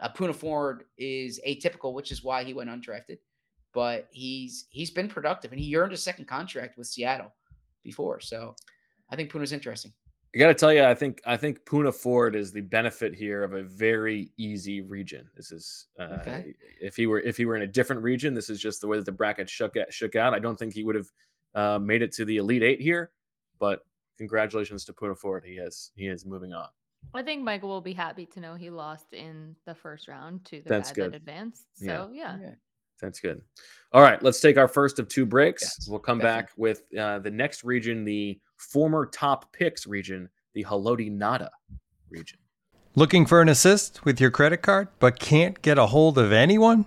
uh, Poona Ford is atypical, which is why he went undrafted. But he's he's been productive, and he earned a second contract with Seattle before. So I think Poona's interesting. I got to tell you, I think I think Poona Ford is the benefit here of a very easy region. This is uh, Okay. if he were if he were in a different region, this is just the way that the bracket shook out, shook out. I don't think he would have uh, made it to the elite eight here, but congratulations to Poona Ford. He has he is moving on. I think Michael will be happy to know he lost in the first round to the That's guy good. that advanced. Yeah. So yeah. That's good. All right, let's take our first of two breaks. Yes, we'll come definitely. back with uh, the next region, the former top picks region, the Haloti Ngata region. Looking for an assist with your credit card, but can't get a hold of anyone?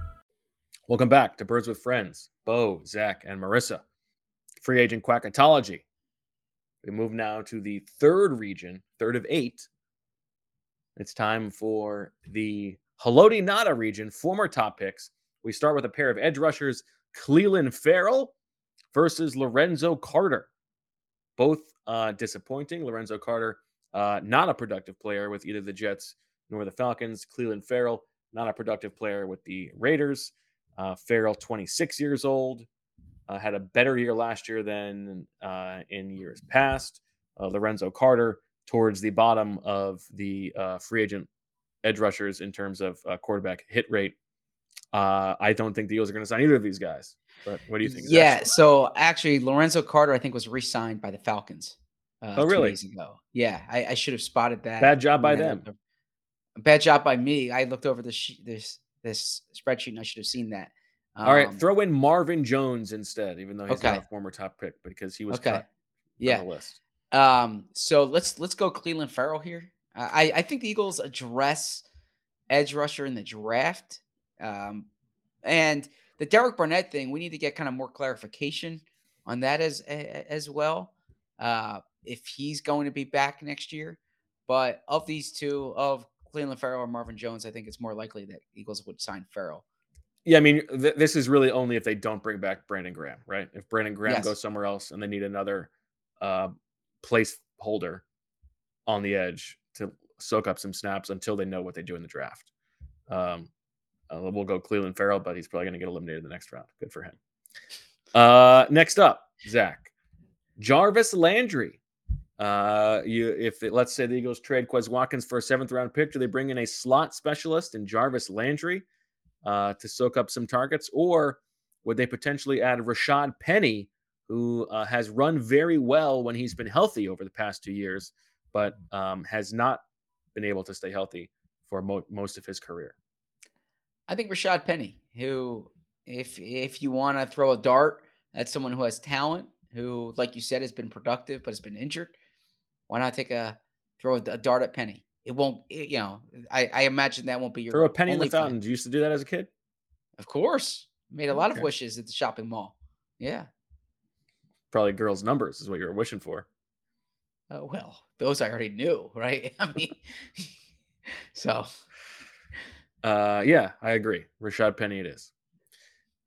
Welcome back to Birds with Friends. Bo, Zach, and Marissa. Free agent quackatology. We move now to the third region, third of eight. It's time for the Haloti Ngata region, former top picks. We start with a pair of edge rushers, Clelin Ferrell versus Lorenzo Carter. Both uh, disappointing. Lorenzo Carter, uh, not a productive player with either the Jets nor the Falcons. Clelin Ferrell, not a productive player with the Raiders. Uh, Ferrell, 26 years old, uh, had a better year last year than uh, in years past. Uh, Lorenzo Carter, towards the bottom of the uh, free agent edge rushers in terms of uh, quarterback hit rate. Uh, I don't think the Eagles are going to sign either of these guys. But what do you think? Yeah. So actually, Lorenzo Carter, I think, was re-signed by the Falcons. Uh, Oh, really? ago. Yeah, I, I should have spotted that. Bad job by them. Bad job by me. I looked over this this this spreadsheet and I should have seen that. Um, All right, um, throw in Marvin Jones instead, even though he's okay. not a former top pick, because he was okay. cut yeah. on the list. Um, so let's let's go Cleveland Ferrell here. I I think the Eagles address edge rusher in the draft. Um, and the Derek Barnett thing, we need to get kind of more clarification on that as as well. Uh, if he's going to be back next year, but of these two, of Clelin Ferrell or Marvin Jones, I think it's more likely that Eagles would sign Ferrell. Yeah, I mean, th- this is really only if they don't bring back Brandon Graham, right? If Brandon Graham Yes. goes somewhere else and they need another uh, placeholder on the edge to soak up some snaps until they know what they do in the draft. Um, uh, we'll go Cleveland Ferrell, but he's probably going to get eliminated in the next round. Good for him. Uh, next up, Zach Jarvis Landry. Uh, you if let's say the Eagles trade Quez Watkins for a seventh round pick, do they bring in a slot specialist in Jarvis Landry uh, to soak up some targets, or would they potentially add Rashad Penny, who uh, has run very well when he's been healthy over the past two years, but um, has not been able to stay healthy for mo- most of his career? I think Rashad Penny, who, if if you want to throw a dart at someone who has talent, who, like you said, has been productive but has been injured, why not take a throw a, dart at Penny? It won't, it- you know. I, I imagine that won't be your Throw a penny in the fountain. Did you used to do that as a kid? Of course, made a lot of wishes at the shopping mall. Yeah. Probably girls' numbers is what you were wishing for. Oh well, those I already knew, right? I mean, so Uh, yeah, I agree. Rashad Penny it is.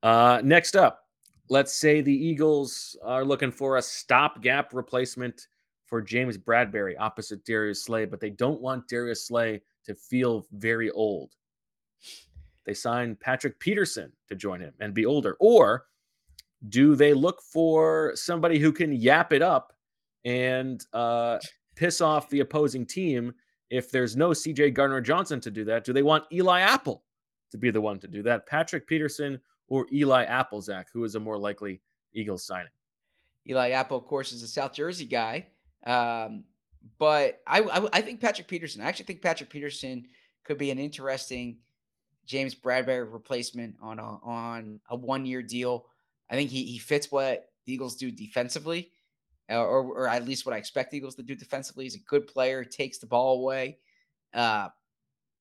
Uh, next up, let's say the Eagles are looking for a stopgap replacement for James Bradberry opposite Darius Slay, but they don't want Darius Slay to feel very old. They sign Patrick Peterson to join him and be older. Or do they look for somebody who can yap it up and uh, piss off the opposing team if there's no CJ Gardner Johnson to do that, do they want Eli Apple to be the one to do that? Patrick Peterson or Eli Apple, Zach, who is a more likely Eagles signing? Eli Apple, of course, is a South Jersey guy. Um, but I, I I think Patrick Peterson. I actually think Patrick Peterson could be an interesting James Bradberry replacement on a on a one year deal. I think he he fits what the Eagles do defensively, uh, or or at least what I expect the Eagles to do defensively. He's a good player, takes the ball away. Uh,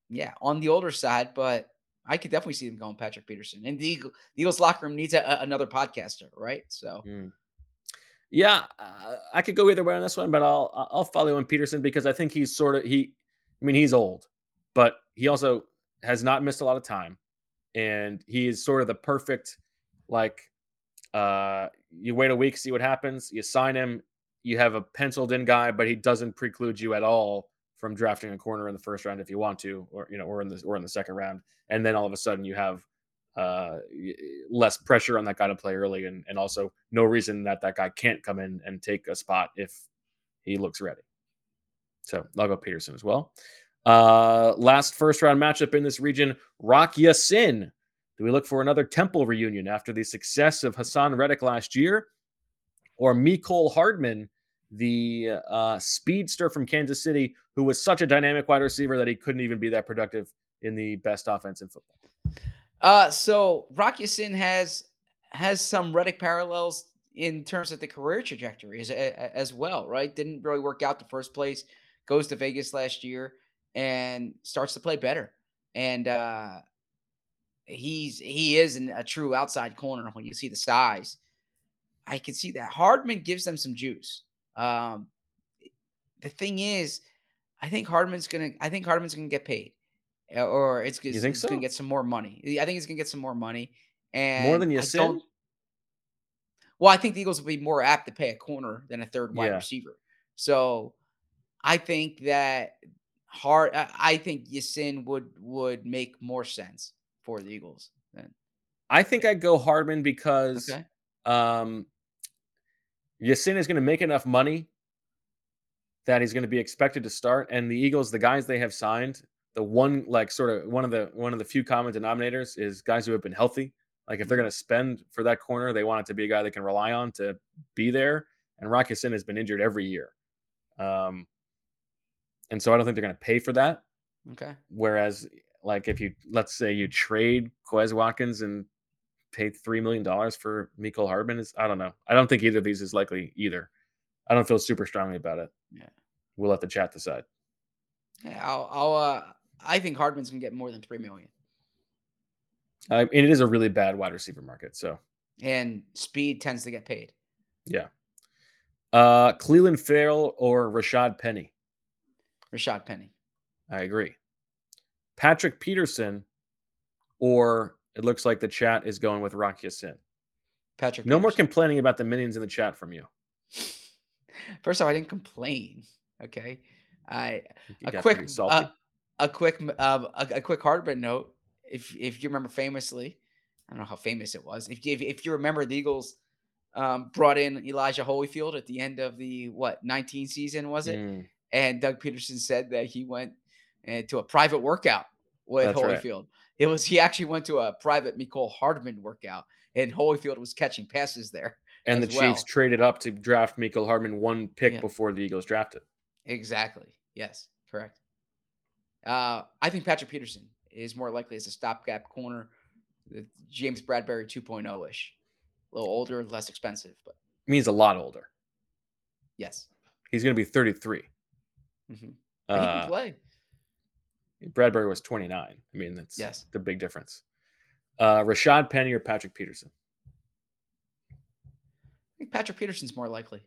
yeah, on the older side, but I could definitely see them going Patrick Peterson. And the, Eagle, the Eagles locker room needs a, a- another podcaster, right? So Mm. Yeah, uh, I could go either way on this one, but I'll I'll follow in Peterson because I think he's sort of he. I mean, he's old, but he also has not missed a lot of time, and he is sort of the perfect like. Uh, you wait a week, see what happens. You sign him. You have a penciled in guy, but he doesn't preclude you at all from drafting a corner in the first round if you want to, or you know, or in the or in the second round. And then all of a sudden you have uh, less pressure on that guy to play early, and, and also no reason that that guy can't come in and take a spot if he looks ready. So I'll go Peterson as well. Uh, last first round matchup in this region: Rock Ya-Sin. Do we look for another Temple reunion after the success of Haason Reddick last year, or Mecole Hardman, the uh, speedster from Kansas City, who was such a dynamic wide receiver that he couldn't even be that productive in the best offense in football? Uh, so Rock Sin has has some Reddick parallels in terms of the career trajectory as, as well, right? Didn't really work out the first place. Goes to Vegas last year and starts to play better. And uh, he's he is an, a true outside corner when you see the size. I can see that Hardman gives them some juice. Um, the thing is, I think Hardman's gonna. I think Hardman's gonna get paid, or it's, it's, it's so? gonna get some more money. I think he's gonna get some more money, and More than Ya-Sin? don't- Well, I think the Eagles will be more apt to pay a corner than a third wide Yeah. receiver. So, I think that hard. I think Ya-Sin would would make more sense for the Eagles. Than, I think I'd go Hardman because okay. um, Ya-Sin is going to make enough money that he's going to be expected to start. And the Eagles, the guys they have signed, the one like sort of one of the one of the few common denominators is guys who have been healthy. Like if they're going to spend for that corner, they want it to be a guy they can rely on to be there. And Rock Ya-Sin has been injured every year, um, and so I don't think they're going to pay for that. Okay. Whereas, like, if you let's say you trade Quez Watkins and pay three million dollars for Mecole Hardman, is I don't know. I don't think either of these is likely either. I don't feel super strongly about it. Yeah. We'll let the chat decide. Yeah, I'll, I'll uh, I think Hardman's gonna get more than three million. I mean, it is a really bad wide receiver market. So And speed tends to get paid. yeah. Uh, Cleveland Ferrell or Rashad Penny. Rashad Penny. I agree. Patrick Peterson, or it looks like the chat is going with Rock Sin. Patrick. No more complaining about the minions in the chat from you. First off, I didn't complain. Okay. I You a quick uh, a quick um, a, a quick Hardman note. If if you remember famously, I don't know how famous it was. If you, if, if you remember, the Eagles um, brought in Elijah Holyfield at the end of the what 19 season was it? Mm, And Doug Pederson said that he went uh, to a private workout with That's right. Holyfield. It was he actually went to a private Mecole Hardman workout, and Holyfield was catching passes there. and the Chiefs well. traded up to draft Mecole Hardman one pick Yeah. before the Eagles drafted. Exactly. Yes, correct. Uh, I think Patrick Peterson is more likely as a stopgap corner, James Bradberry 2.0 ish. A little older, less expensive, but I mean, he's a lot older. yes. He's going to be 33. Mhm. he Uh, can play. Bradberry was 29. I mean, that's Yes. the big difference. Uh, Rashad Penny or Patrick Peterson? I think Patrick Peterson's more likely.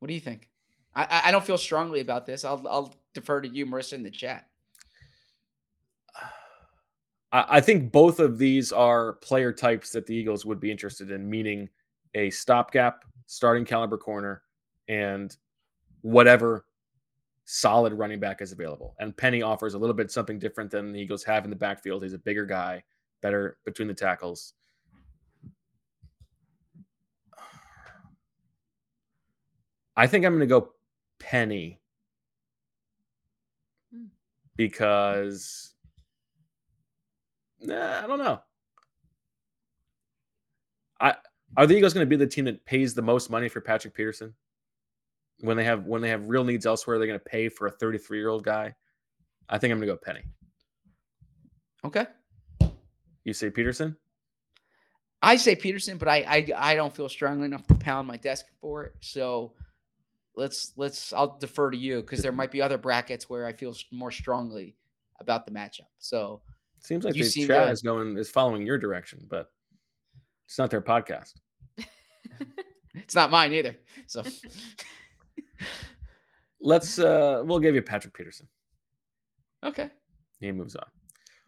What do you think? I, I, I don't feel strongly about this. I'll, I'll defer to you, Marissa, in the chat. I, think both of these are player types that the Eagles would be interested in, meaning a stopgap starting caliber corner and whatever solid running back is available. And Penny offers a little bit something different than the Eagles have in the backfield. He's a bigger guy, better between the tackles. I think I'm going to go Penny. Because nah, I don't know. I are the Eagles going to be the team that pays the most money for Patrick Peterson when they have when they have real needs elsewhere? They're going to pay for a 33 year old guy. I think I'm going to go Penny. Okay. You say Peterson? I say Peterson, but I, I I don't feel strongly enough to pound my desk for it. So let's let's I'll defer to you because there might be other brackets where I feel more strongly about the matchup. So it Seems like the chat to- is going is following your direction, but it's not their podcast. it's not mine either. So Let's uh we'll give you Patrick Peterson. okay. He moves on.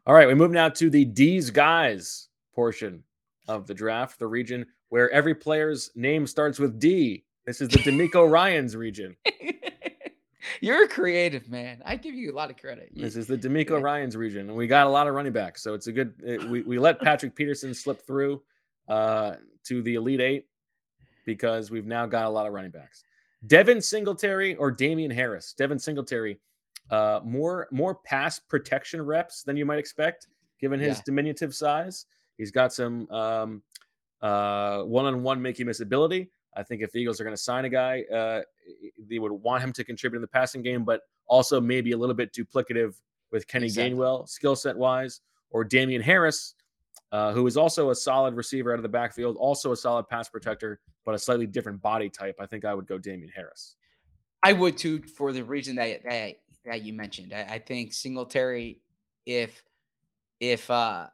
All right, we move now to the D's guys portion of the draft, the region where every player's name starts with D. This is the DeMeco Ryans region. You're a creative man. I give you a lot of credit. You- This is the DeMeco Yeah. Ryans region, and we got a lot of running backs, so it's a good. It, we we let Patrick Peterson slip through uh, to the Elite Eight because we've now got a lot of running backs. Devin Singletary or Damien Harris. Devin Singletary, uh, more more pass protection reps than you might expect, given his Yeah. diminutive size. He's got some um, uh, one-on-one make you miss ability. I think if the Eagles are going to sign a guy, uh, they would want him to contribute in the passing game, but also maybe a little bit duplicative with Kenny Exactly. Gainwell, skill set wise, or Damien Harris, uh, who is also a solid receiver out of the backfield, also a solid pass protector, but a slightly different body type. I think I would go Damien Harris. I would too for the reason that that, that you mentioned. I, I think Singletary, if if uh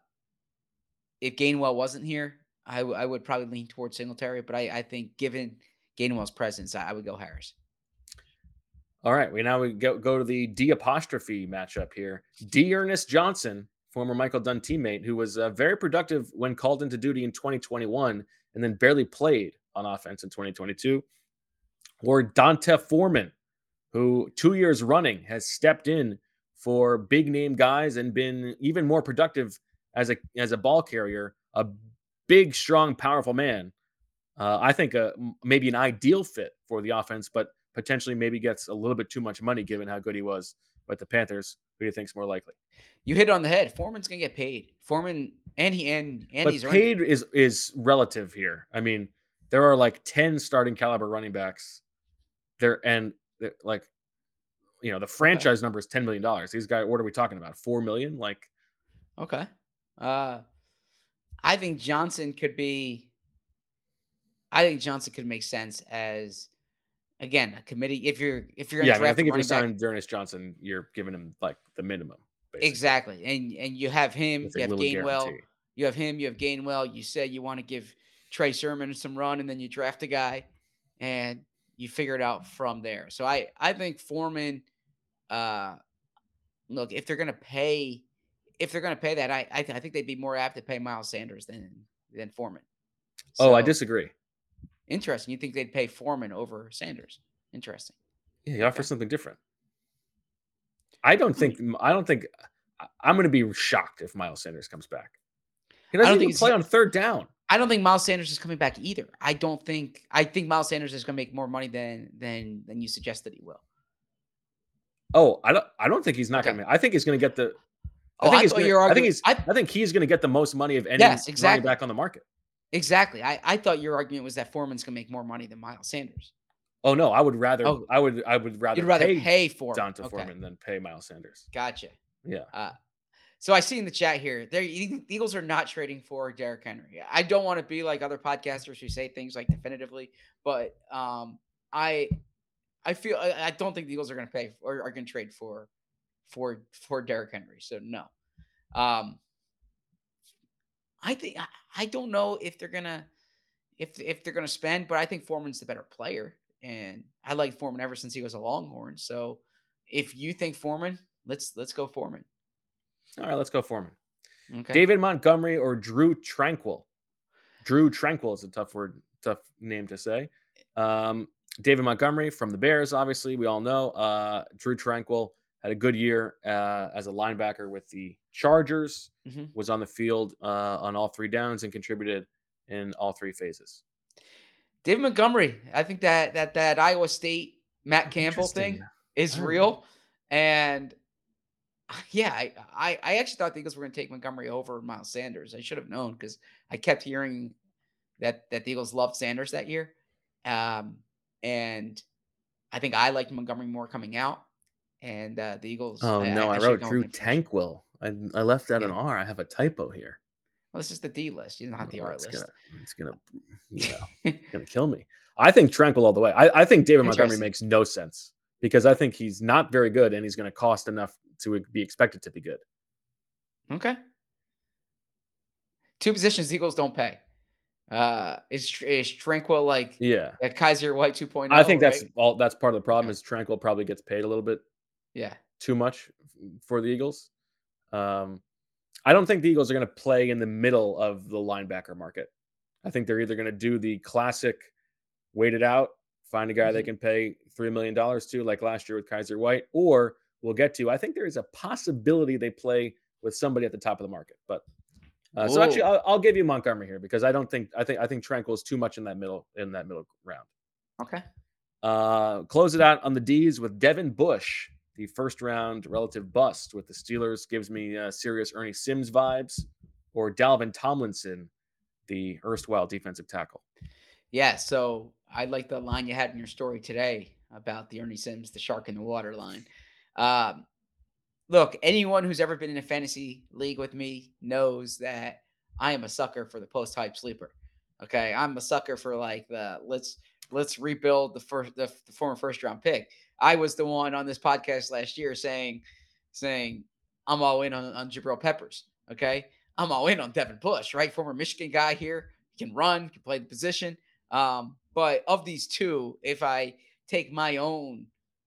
if Gainwell wasn't here, I, w- I would probably lean towards Singletary. But I, I think given Gainwell's presence, I, I would go Harris. All right, we now we go go to the D apostrophe matchup here. D'Ernest Johnson, former Michael Dunn teammate, who was uh, very productive when called into duty in 2021, and then barely played on offense in 2022. Or D'Onta Foreman, who two years running has stepped in for big name guys and been even more productive as a as a ball carrier. A big, strong, powerful man. Uh, I think uh, m- maybe an ideal fit for the offense, but potentially maybe gets a little bit too much money given how good he was with the Panthers. Who do you think's more likely? You hit it on the head. Foreman's gonna get paid. Foreman and he and and but he's paid is is relative here. I mean, there are like ten starting caliber running backs there, and like you know, the franchise number is ten million dollars. These guys, what are we talking about? Four million? Like, Okay. Uh, I think Johnson could be. I think Johnson could make sense as, again, a committee. If you're if you're yeah, I, mean, I think if you sign D'Ernest Johnson, you're giving him like the minimum. basically, exactly, and and you have him, you have Gainwell, guarantee. you have him, you have Gainwell. You say you want to give Trey Sermon some run, and then you draft a guy, and you figure it out from there. So I I think Foreman, uh, look if they're gonna pay, if they're gonna pay that, I I, th- I think they'd be more apt to pay Miles Sanders than than Foreman. Oh, I disagree. Interesting. You think they'd pay Foreman over Sanders? Interesting. Yeah, he offers something different. I don't hmm. think. I don't think. I'm going to be shocked if Miles Sanders comes back. He doesn't think even play on third down. I don't think Miles Sanders is coming back either. I don't think. I think Miles Sanders is going to make more money than than than you suggested he will. Oh, I don't. I don't think he's not Okay. going to. I think he's going to get the. Oh, think I he's gonna- were I think he's. I, I think he's going to get the most money of any Yes, running exactly. back on the market. exactly. I, I thought your argument was that Foreman's going to make more money than Miles Sanders. Oh no, I would rather. Oh. I would. I would rather. You'd rather pay, pay, Foreman. D'Onta Okay, Foreman than pay Miles Sanders. Gotcha. Yeah. Uh, so I see in the chat here, the Eagles are not trading for Derrick Henry. I don't want to be like other podcasters who say things like definitively, but um, I I feel I, I don't think the Eagles are going to pay or are going to trade for for for Derrick Henry. So no. Um, I think I, I don't know if they're gonna if if they're gonna spend, but I think Foreman's the better player, and I like Foreman ever since he was a Longhorn. So if you think Foreman, let's let's go Foreman. All right, let's go Foreman. Okay. David Montgomery or Drue Tranquill. Drue Tranquill is a tough word, tough name to say. Um, David Montgomery from the Bears, obviously, we all know. Uh, Drue Tranquill had a good year uh, as a linebacker with the Chargers, Mhm. was on the field uh, on all three downs and contributed in all three phases. David Montgomery. I think that that that Iowa State Matt Campbell thing is real, and yeah, I, I I actually thought the Eagles were going to take Montgomery over Miles Sanders. I should have known because I kept hearing that that the Eagles loved Sanders that year, um, and I think I liked Montgomery more coming out, and uh, the Eagles. Oh, no, I, should've wrote Drew with him finishing. Tankwil. I, I left out an R. I have a typo here. Well, this is the D list. You don't have the R it's list. Gonna, it's gonna, know, gonna kill me. I think Tranquill all the way. I, I think David Montgomery makes no sense because I think he's not very good and he's going to cost enough to be expected to be good. Okay. Two positions Eagles don't pay. Uh, is is Tranquill like Yeah, at Kyzir White 2.0? I think that's right? all. That's part of the problem Okay. is Tranquill probably gets paid a little bit yeah. too much for the Eagles. Um, I don't think the Eagles are going to play in the middle of the linebacker market. I think they're either going to do the classic wait it out, find a guy they Mhm. can pay $3 million to, like last year with Kyzir White, or we'll get to, I think there is a possibility they play with somebody at the top of the market. But uh, so actually, I'll, I'll give you Montgomery here because I don't think, I think, I think Tranquill is too much in that middle, in that middle round. Okay. Uh, close it out on the D's with Devin Bush, the first round relative bust with the Steelers. Gives me uh, serious Ernie Sims vibes, or Dalvin Tomlinson, the erstwhile defensive tackle. Yeah. So I like the line you had in your story today about the Ernie Sims, the shark in the water line. Um, look, anyone who's ever been in a fantasy league with me knows that I am a sucker for the post hype sleeper. Okay, I'm a sucker for like the let's let's rebuild the first the, the former first round pick. I was the one on this podcast last year saying saying I'm all in on, on Jabril Peppers. Okay, I'm all in on Devin Bush, right? Former Michigan guy here, he can run, can play the position. Um, but of these two, if I take my own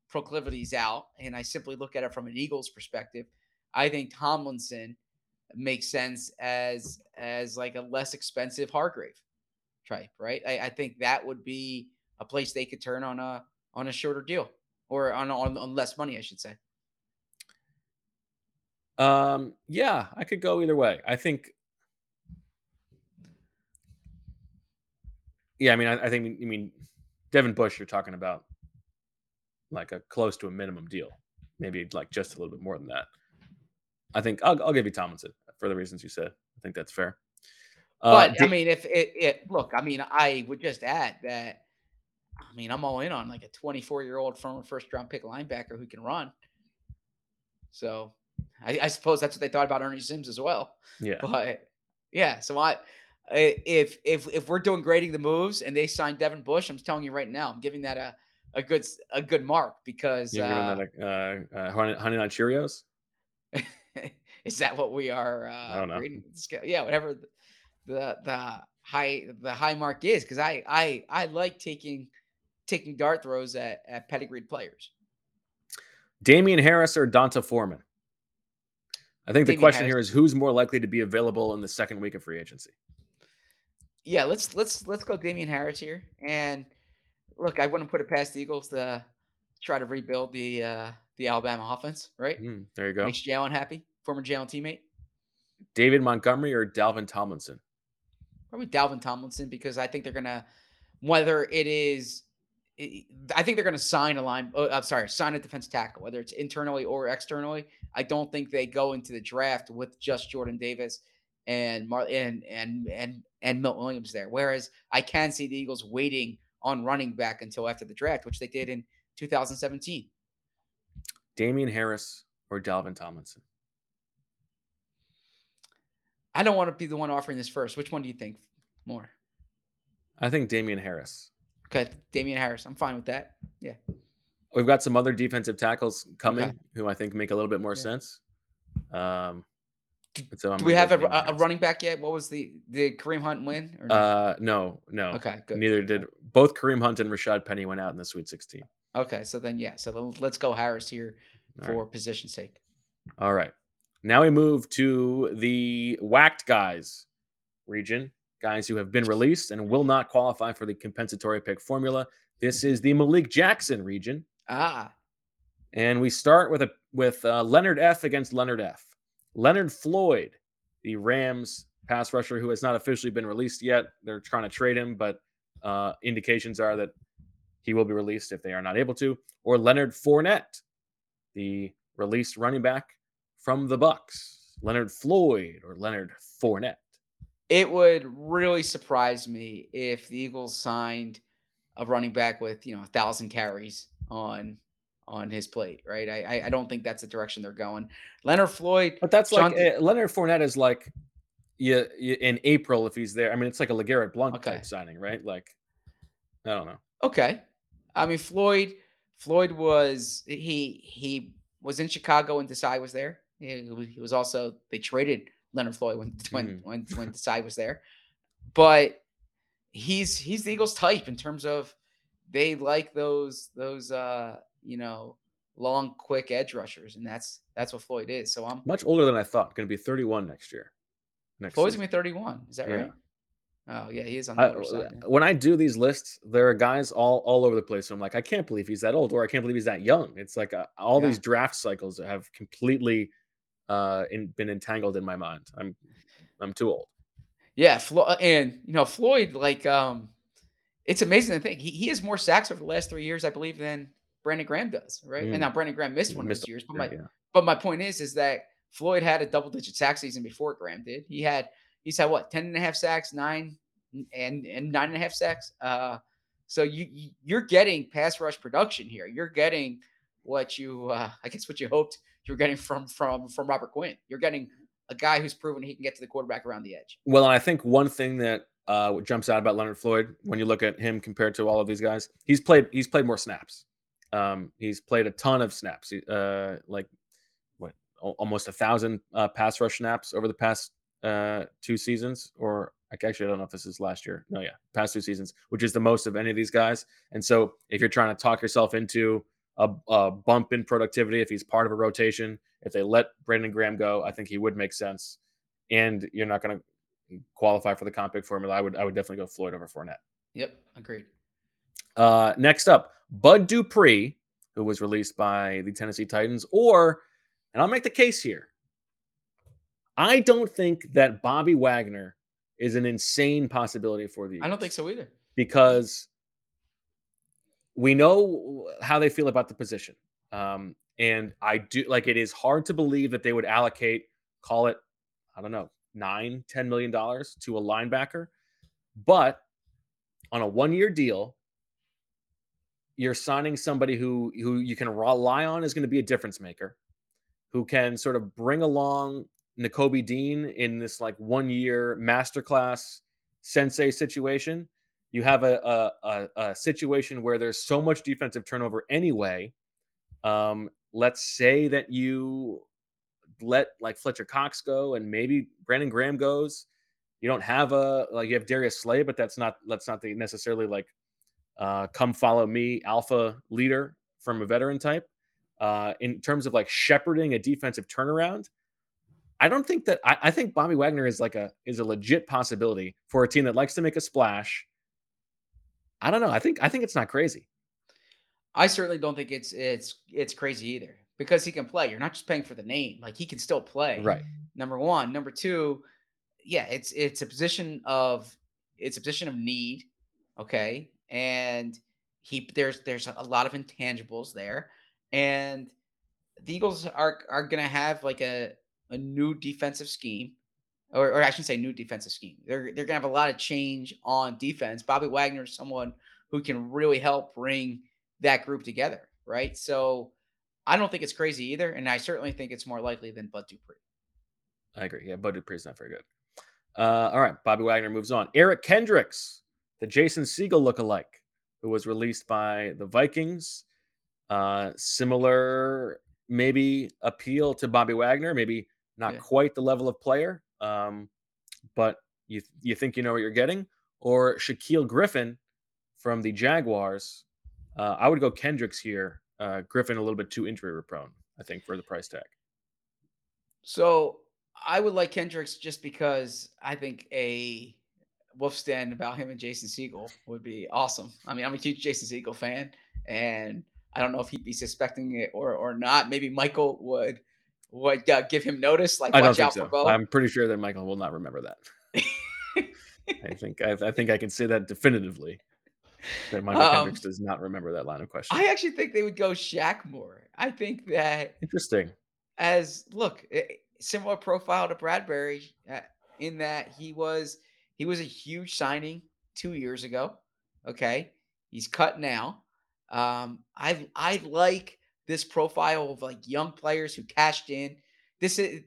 proclivities out and I simply look at it from an Eagles perspective, I think Tomlinson makes sense as as like a less expensive Hargrave type, right? I, I think that would be a place they could turn on a on a shorter deal or on on, on less money, I should say. Um, yeah, I could go either way. I think. Yeah, I mean, I, I think you mean Devin Bush. You're talking about like a close to a minimum deal, maybe like just a little bit more than that. I think I'll, I'll give you Tomlinson for the reasons you said. I think that's fair. Uh, But I mean, if it, it look, I mean, I would just add that I mean, I'm all in on like a 24 year old former first round pick linebacker who can run. So I, I suppose that's what they thought about Ernie Sims as well. Yeah. But yeah, so I if if if we're doing grading the moves and they sign Devin Bush, I'm telling you right now, I'm giving that a a good a good mark because You're uh, giving that a, uh, uh, honey, honey nut Cheerios. is that what we are uh don't know. grading? Yeah, whatever the the, the high the high mark is because I I I like taking taking dart throws at, at pedigreed players. Damien Harris or D'Onta Foreman? I think the question Harris. here is who's more likely to be available in the second week of free agency. Yeah, let's let's let's go Damien Harris here. And look, I wouldn't put it past the Eagles to try to rebuild the uh the Alabama offense, right? Hmm, there you go. Makes Jalen happy, former Jalen teammate. David Montgomery or Dalvin Tomlinson? Probably Dalvin Tomlinson because I think they're gonna whether it is I- think they're going to sign a line. Oh, I'm sorry, sign a defense tackle, whether it's internally or externally. I don't think they go into the draft with just Jordan Davis and Mar- and and and and Milton Williams there. Whereas I can see the Eagles waiting on running back until after the draft, which they did in 2017. Damien Harris or Dalvin Tomlinson? I don't want to be the one offering this first. Which one do you think more? I think Damien Harris. Okay, Damien Harris. I'm fine with that. Yeah. We've got some other defensive tackles coming Okay. who I think make a little bit more Yeah. sense. Um, so Do we have a, a, running back yet? What was the did Kareem Hunt win? Or no? Uh, no, no. okay, good. Neither did both Kareem Hunt and Rashad Penny went out in the Sweet 16. Okay, so then yeah, so let's go Harris here All for right. position's sake. All right. Now we move to the whacked guys region, guys who have been released and will not qualify for the compensatory pick formula. This is the Malik Jackson region, Ah, and we start with a with uh, Leonard F against Leonard F. Leonard Floyd, the Rams pass rusher who has not officially been released yet. They're trying to trade him, but uh, indications are that he will be released if they are not able to. Or Leonard Fournette, the released running back from the Bucs, Leonard Floyd or Leonard Fournette. It would really surprise me if the Eagles signed a running back with you know a thousand carries on on his plate, right? I I, don't think that's the direction they're going. Leonard Floyd, But that's like uh, Leonard Fournette is like yeah, yeah, in April if he's there. I mean, it's like a LeGarrette Blount Okay. type signing, right? Like I don't know. okay. I mean Floyd, Floyd was he he was in Chicago and Desai was there. He, he was also they traded Leonard Floyd when when Mhm. when when Desai was there, but he's he's the Eagles type in terms of they like those those uh you know long quick edge rushers and that's that's what Floyd is. So I'm Much older than I thought. Going to be 31 next year. Next Floyd's season. gonna be 31. Is that Yeah. right? Oh yeah, he is on the I, older side. now. when I do these lists, there are guys all all over the place. So I'm like, I can't believe he's that old, or I can't believe he's that young. It's like uh, all Yeah. these draft cycles have completely uh, in, been entangled in my mind. I'm I'm too old. Yeah, Flo- uh, and you know Floyd, like, um, it's amazing to think he, he has more sacks over the last three years, I believe, than Brandon Graham does, right? Mm. And now Brandon Graham missed one of Missed those years, but my yeah. but my point is, is that Floyd had a double digit sack season before Graham did. He had he's had what 10 and a half sacks, nine and and nine and a half sacks. Uh, so you- you're getting pass rush production here. You're getting what you uh, I guess what you hoped you were getting from from from Robert Quinn. You're getting a guy who's proven he can get to the quarterback around the edge. Well, and I think one thing that uh, jumps out about Leonard Floyd when you look at him compared to all of these guys, he's played he's played more snaps. Um, he's played a ton of snaps, uh, like what almost a thousand uh, pass rush snaps over the past uh, two seasons, or actually I don't know if this is last year. No, yeah, past two seasons, which is the most of any of these guys. And so if you're trying to talk yourself into a, a bump in productivity, if he's part of a rotation, if they let Brandon Graham go, I think he would make sense. And you're not going to qualify for the comp pick formula, I would I would definitely go Floyd over Fournette. Yep, agreed. Uh, next up, Bud Dupree, who was released by the Tennessee Titans, or and I'll make the case here. I don't think that Bobby Wagner is an insane possibility for the I don't think so either. because we know how they feel about the position. Um, and I do like it is hard to believe that they would allocate, call it, I don't know, nine, ten million dollars to a linebacker. But on a one-year deal, you're signing somebody who who you can rely on is going to be a difference maker, who can sort of bring along Nakobe Dean in this like one year masterclass sensei situation. You have a, a, a, situation where there's so much defensive turnover anyway. Um, let's say that you let like Fletcher Cox go and maybe Brandon Graham goes. You don't have a like you have Darius Slay, but that's not that's not the necessarily like uh, come follow me alpha leader from a veteran type. Uh, in terms of like shepherding a defensive turnaround, I don't think that I, I, think Bobby Wagner is like a is a legit possibility for a team that likes to make a splash. I don't know. I think I think it's not crazy. I certainly don't think it's it's it's crazy either because he can play. You're not just paying for the name; like he can still play. Right. Number one. Number two. Yeah, it's it's a position of it's a position of need. Okay, and he there's there's a lot of intangibles there, and the Eagles are are gonna have like a a new defensive scheme. Or, or I shouldn't say new defensive scheme. They're they're gonna have a lot of change on defense. Bobby Wagner is someone who can really help bring that group together, right? So I don't think it's crazy either, and I certainly think it's more likely than Bud Dupree. I agree. Yeah, Bud Dupree's not very good. Uh, all right, Bobby Wagner moves on. Eric Kendricks, the Jason Segel lookalike, who was released by the Vikings. Uh, similar, maybe appeal to Bobby Wagner, maybe not yeah. quite the level of player, um, but you you think you know what you're getting. Or Shaquill Griffin from the Jaguars. Uh, I would go Kendricks here uh, Griffin a little bit too injury prone, I think, for the price tag. So I would like Kendricks just because I think a wolf stand about him and Jason Segel would be awesome. I mean, I'm a huge Jason Segel fan, and I don't know if he'd be suspecting it or or not. Maybe Michael would would uh, give him notice, like I don't think so. I'm pretty sure that Michael will not remember that. I think I, I think I can say that definitively that Michael um, Kendricks does not remember that line of question. I actually think they would go Shaq more. I think that interesting. As look, eh, similar profile to Bradberry uh, in that he was he was a huge signing two years ago. Okay, he's cut now. Um, I I like this profile of like young players who cashed in. This is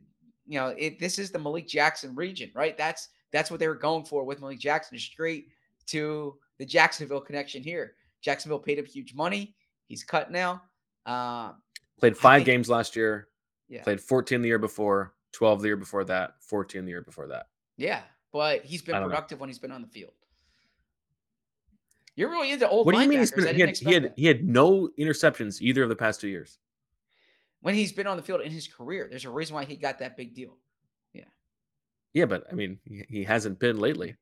you know it, this is the Malik Jackson region, right? That's that's what they were going for with Malik Jackson, straight to the Jacksonville connection here. Jacksonville paid him huge money. He's cut now. Uh, played five think, games last year. Yeah. Played 14 the year before, 12 the year before that, 14 the year before that. Yeah, but he's been productive know. when he's been on the field. You're really into old. What do you mean? He's been, he, had, he had he had no interceptions either of the past two years. When he's been on the field in his career, there's a reason why he got that big deal. Yeah. Yeah, but I mean, he, hasn't been lately.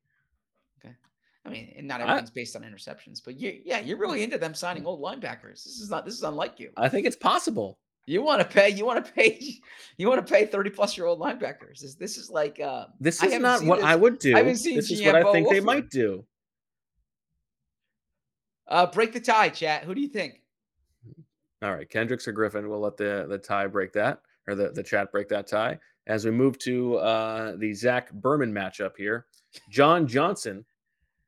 Okay. I mean, and not everything's I, based on interceptions, but you, yeah, you're really into them signing old linebackers. This is not, this is unlike you. I think it's possible. You want to pay, you want to pay, you want to pay 30 plus year old linebackers. This, this is like, uh, this is not what this. I would do. I haven't seen this is what I think Wolford. they might do. Uh, break the tie, chat. Who do you think? All right, Kendricks or Griffin. We'll let the the tie break that, or the the chat break that tie. As we move to uh, the Zach Berman matchup here, John Johnson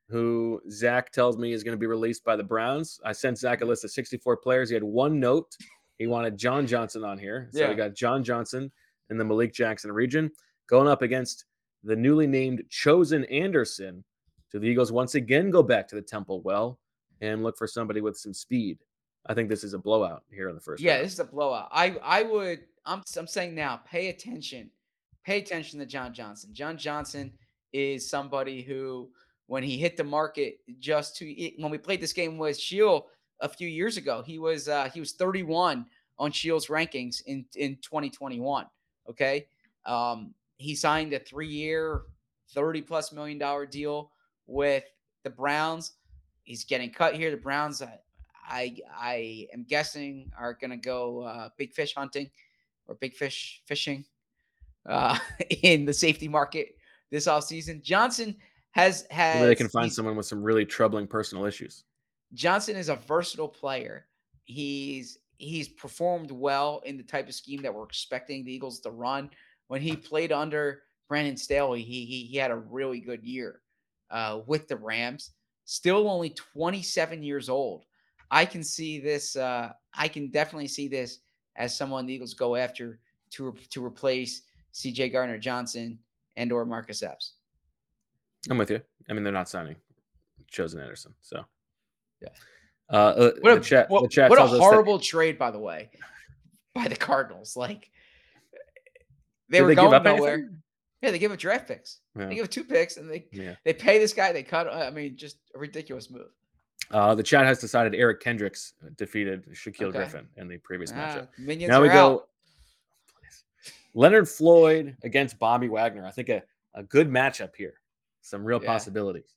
who Zach tells me is going to be released by the Browns. I sent Zach a list of 64 players. He had one note. He wanted John Johnson on here. So yeah. we got John Johnson in the Malik Jackson region going up against the newly named Chosen Anderson. Do the Eagles once again go back to the Temple well and look for somebody with some speed? I think this is a blowout here in the first. Yeah, round. this is a blowout. I I would. I'm I'm saying now, pay attention, pay attention to John Johnson. John Johnson is somebody who when he hit the market just to when we played this game with Sheil a few years ago. He was uh, he was 31 on Sheil's rankings in in 2021. Okay, um, he signed a three year, 30 plus million dollar deal with the Browns. He's getting cut here. The Browns, I I, I am guessing, are going to go uh, big fish hunting or big fish fishing uh, in the safety market this offseason. Johnson has has Maybe they can find someone with some really troubling personal issues. Johnson is a versatile player. He's he's performed well in the type of scheme that we're expecting the Eagles to run. When he played under Brandon Staley, he he, he had a really good year uh, with the Rams. Still only 27 years old. I can see this. Uh, I can definitely see this as someone the Eagles go after to re- to replace C.J. Gardner Johnson and or Marcus Epps. I'm with you. I mean, they're not signing Chosen Anderson, so Yeah. Uh, uh, What a the chat, what, the chat what a us that- horrible trade, by the way, by the Cardinals. Like they were they give going up nowhere. anything? Yeah, they give up draft picks. Yeah. They give up two picks, and they Yeah. they pay this guy. They cut. I mean, just a ridiculous move. Uh, the chat has decided Eric Kendricks defeated Shaquill Okay. Griffin in the previous matchup. Ah, minions now we are go. out. Leonard Floyd against Bobby Wagner. I think a, a good matchup here. Some real Yeah. possibilities.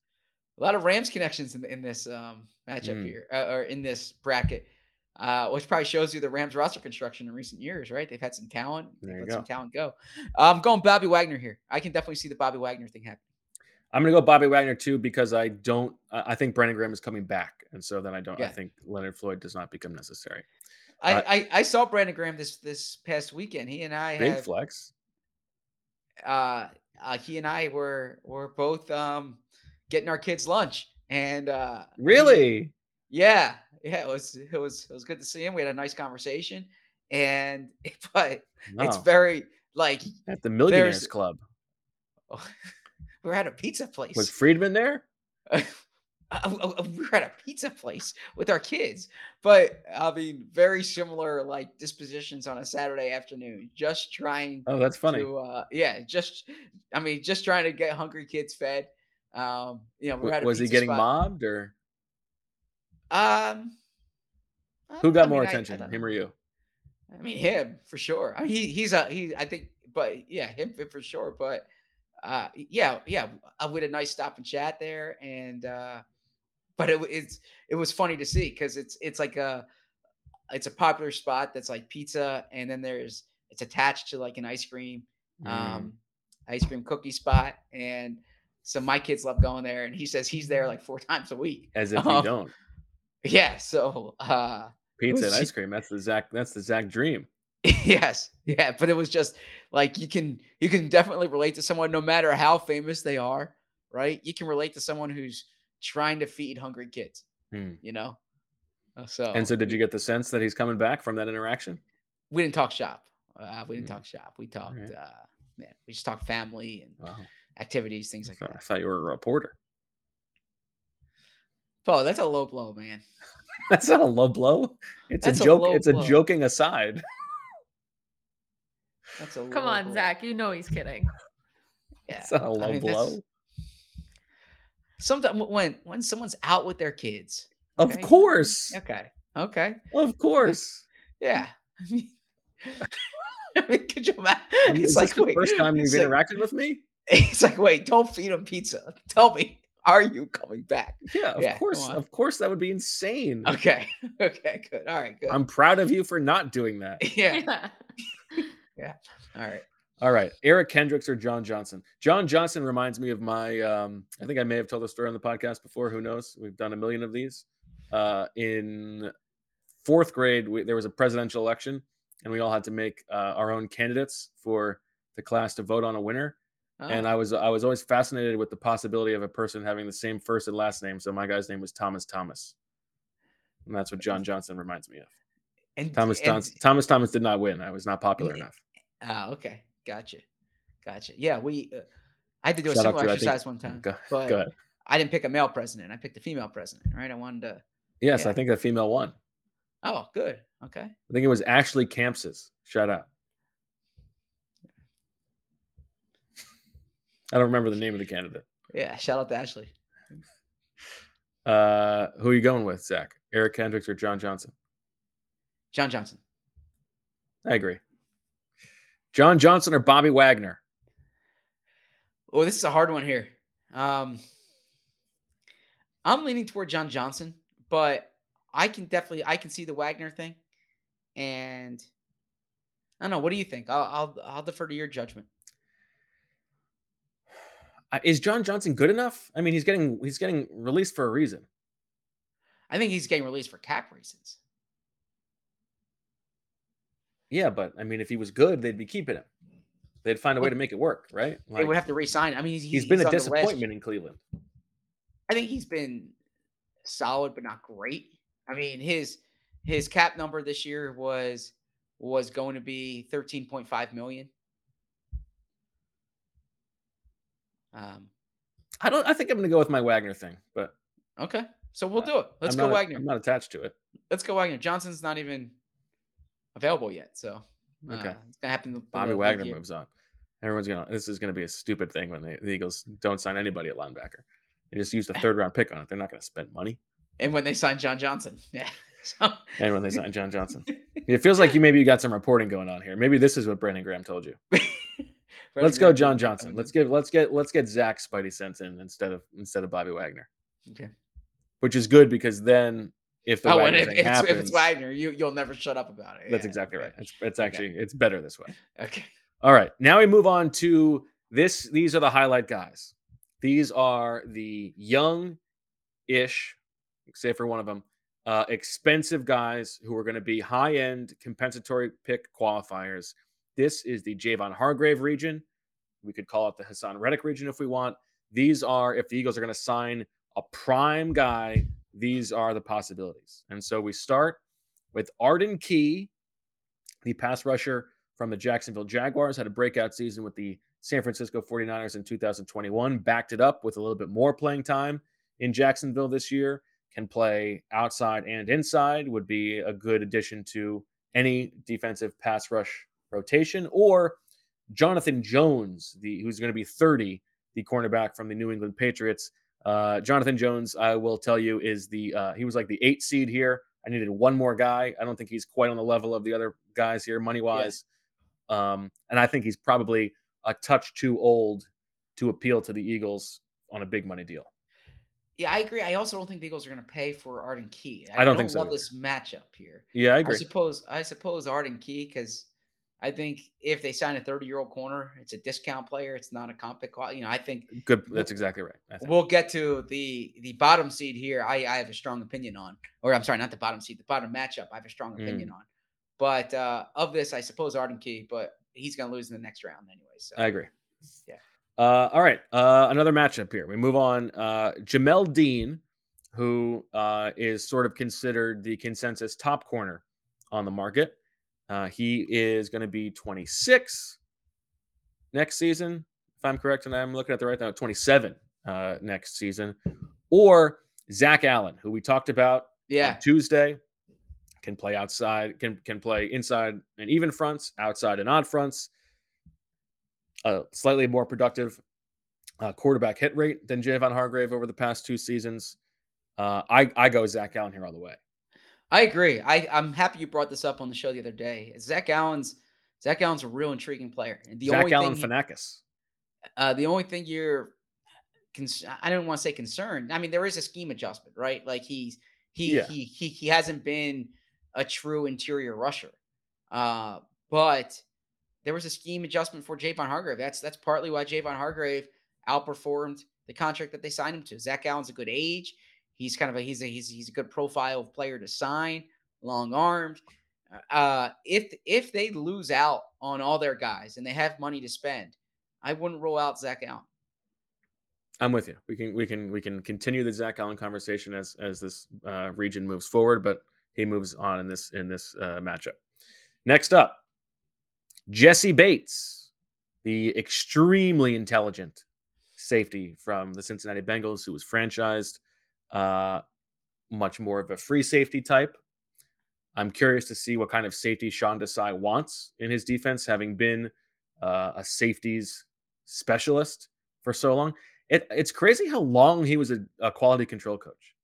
A lot of Rams connections in, in this um, matchup Mm. here, uh, or in this bracket, uh, which probably shows you the Rams roster construction in recent years, right? They've had some talent. They've There let some talent go. I'm going Bobby Wagner here. I can definitely see the Bobby Wagner thing happen. I'm going to go Bobby Wagner too because I don't. I think Brandon Graham is coming back, and so then I don't. I think Leonard Floyd does not become necessary. I, Uh, I, I saw Brandon Graham this this past weekend. He and I Big have, flex. uh, uh, he and I were were both um, getting our kids lunch, and uh, Really? Yeah, yeah, it was it was it was good to see him. We had a nice conversation, and but it's very like At the Millionaires Club. we were at a pizza place. Was Friedman there? Uh, uh, uh, we were at a pizza place with our kids, but I mean, very similar like dispositions on a Saturday afternoon. Just trying Oh, that's funny. to, uh, yeah, just I mean, just trying to get hungry kids fed. Um, you know, we were W- Was he getting spot. mobbed or Um, who I got more mean, I- I attention, him or you? I mean, him for sure. I mean, he, he's a he. I think, but yeah, him for- sure. But uh, yeah, yeah, had a nice stop and chat there, and uh, but it, it's it was funny to see because it's it's like a it's a popular spot that's like pizza, and then there's it's attached to like an ice cream Mm. um ice cream cookie spot, and so my kids love going there, and he says he's there like four times a week. As if you um, don't. Yeah, so uh Pizza and ice cream. That's the Zach. That's the Zach dream. yes yeah but it was just like you can you can definitely relate to someone no matter how famous they are right you can relate to someone who's trying to feed hungry kids Hmm. you know Uh, so And so, did you get the sense that he's coming back from that interaction? we didn't talk shop uh, we didn't Mm. talk shop we talked Alright. uh man we just talked family and Wow. activities things I like that. I thought you were a reporter. Oh that's a low blow man That's not a low blow. It's That's a a joke. low it's a joking aside. that's a Come on, blow. Zach. You know he's kidding. yeah It's not a I low mean, blow. sometimes when when someone's out with their kids Of course. okay okay Of course. Yeah. I mean, I mean, could you imagine? I mean, It's is like, this the wait, first time you've it's like- interacted with me? It's like, wait, don't feed him pizza. Tell me, are you coming back? Yeah, of Yeah, course. Of course, that would be insane. Okay. Okay. Good. All right. Good. I'm proud of you for not doing that. yeah. Yeah. All right. All right, Eric Kendricks or John Johnson. John Johnson reminds me of my. Um, I think I may have told the story on the podcast before. Who knows? We've done a million of these. Uh, in fourth grade, we, there was a presidential election, and we all had to make uh, our own candidates for the class to vote on a winner. And Oh, I was I was always fascinated with the possibility of a person having the same first and last name. So my guy's name was Thomas Thomas, and that's what John Johnson reminds me of. and, Thomas and- Thomas Thomas Thomas did not win. I was not popular Yeah. enough. Ah, okay. Gotcha. Gotcha. Yeah. We, uh, I had to do a Shout out similar to, I think- exercise one time, Go, but go. I didn't pick a male president. I picked a female president, right? I wanted to, Yes, yeah. I think the female won. oh, good. Okay. I think it was Ashley Campsis. Shout out. I don't remember the name of the candidate. Yeah. Shout out to Ashley. Uh, who are you going with, Zach? Eric Kendricks or John Johnson? John Johnson. I agree. John Johnson or Bobby Wagner? Oh, this is a hard one here. Um, I'm leaning toward John Johnson, but I can definitely I can see the Wagner thing, and I don't know. What do you think? I'll I'll, I'll defer to your judgment. Is John Johnson good enough? I mean, he's getting he's getting released for a reason. I think he's getting released for cap reasons. Yeah, but I mean, if he was good, they'd be keeping him. They'd find a way to make it work, right? they would have to re-sign. I mean, he's, he's been a on the last- disappointment in Cleveland. I think he's been solid, but not great. I mean, his his cap number this year was was going to be 13.5 million. Um, I don't. I think I'm going to go with my Wagner thing, but okay, so we'll do it. Let's I'm go not, Wagner. I'm not attached to it. Let's go Wagner. Johnson's not even available yet, so uh, Okay. it's gonna happen. Bobby Wagner year. moves on. Everyone's gonna. This is gonna be a stupid thing when the, the Eagles don't sign anybody at linebacker. They just use the third round pick on it. They're not gonna spend money. and when they sign John Johnson, yeah. So, And when they sign John Johnson, it feels like you maybe you got some reporting going on here. Maybe this is what Brandon Graham told you. Let's go, John Johnson. Let's get let's get let's get Zach Spidey sent in instead of instead of Bobby Wagner, Okay. which is good because then if the Oh, Wagner if, it's, happens, if it's Wagner, you you'll never shut up about it. that's Yeah, exactly right. okay. It's it's Okay. actually it's better this way. Okay. All right, now we move on to this. These are the highlight guys. These are the young-ish, say for one of them, uh, expensive guys who are going to be high-end compensatory pick qualifiers. This is the Javon Hargrave region. We could call it the Haason Reddick region if we want. These are if the Eagles are going to sign a prime guy. These are the possibilities. And so we start with Arden Key, the pass rusher from the Jacksonville Jaguars, had a breakout season with the San Francisco 49ers in 2021, backed it up with a little bit more playing time in Jacksonville this year. Can play outside and inside, would be a good addition to any defensive pass rush rotation. Or Jonathan Jones, the who's going to be 30, the cornerback from the New England Patriots. Uh, Jonathan Jones, I will tell you, is the uh, he was like the eight seed here. I needed one more guy. I don't think he's quite on the level of the other guys here, money wise. Um, and I think he's probably a touch too old to appeal to the Eagles on a big money deal. Yeah, I agree. I also don't think the Eagles are going to pay for Arden Key. I don't think so love either. this matchup here. Yeah, I agree. I suppose I suppose Arden Key because I think if they sign a 30 year old corner, it's a discount player. It's not a comp pick. You know, I think Good. That's exactly right. I think. we'll get to the the bottom seed here. I, I have a strong opinion on, or I'm sorry, not the bottom seed, the bottom matchup. I have a strong Mm. opinion on. But uh, of this, I suppose Arden Key, but he's going to lose in the next round anyway. So I agree. Yeah. Uh, all right. Uh, another matchup here. We move on. Uh, Jamel Dean, who uh, is sort of considered the consensus top corner on the market. Uh, he is going to be 26 next season, if I'm correct, and I'm looking at the right now, 27 uh, next season. Or Zach Allen, who we talked about yeah, on Tuesday. Can play outside, can can play inside and even fronts, outside and odd fronts. A slightly more productive uh, quarterback hit rate than Javon Hargrave over the past two seasons. Uh, I I go Zach Allen here all the way. I agree. I, I'm happy you brought this up on the show the other day. Zach Allen's Zach Allen's a real intriguing player. And the Zach only Allen thing Fanakis. Uh, the only thing you're, cons- I don't want to say concerned. I mean, there is a scheme adjustment, right? Like he's he Yeah. he he he hasn't been a true interior rusher, uh, but there was a scheme adjustment for Javon Hargrave. That's that's partly why Javon Hargrave outperformed the contract that they signed him to. Zach Allen's a good age. He's kind of a he's a he's he's a good profile of player to sign, long arms. Uh, if if they lose out on all their guys and they have money to spend, I wouldn't rule out Zach Allen. I'm with you. We can we can we can continue the Zach Allen conversation as as this uh, region moves forward, but he moves on in this in this uh, matchup. Next up, Jessie Bates, the extremely intelligent safety from the Cincinnati Bengals, who was franchised, uh, much more of a free safety type. I'm curious to see what kind of safety Sean Desai wants in his defense, having been uh, a safeties specialist for so long. It, it's crazy how long he was a, a quality control coach.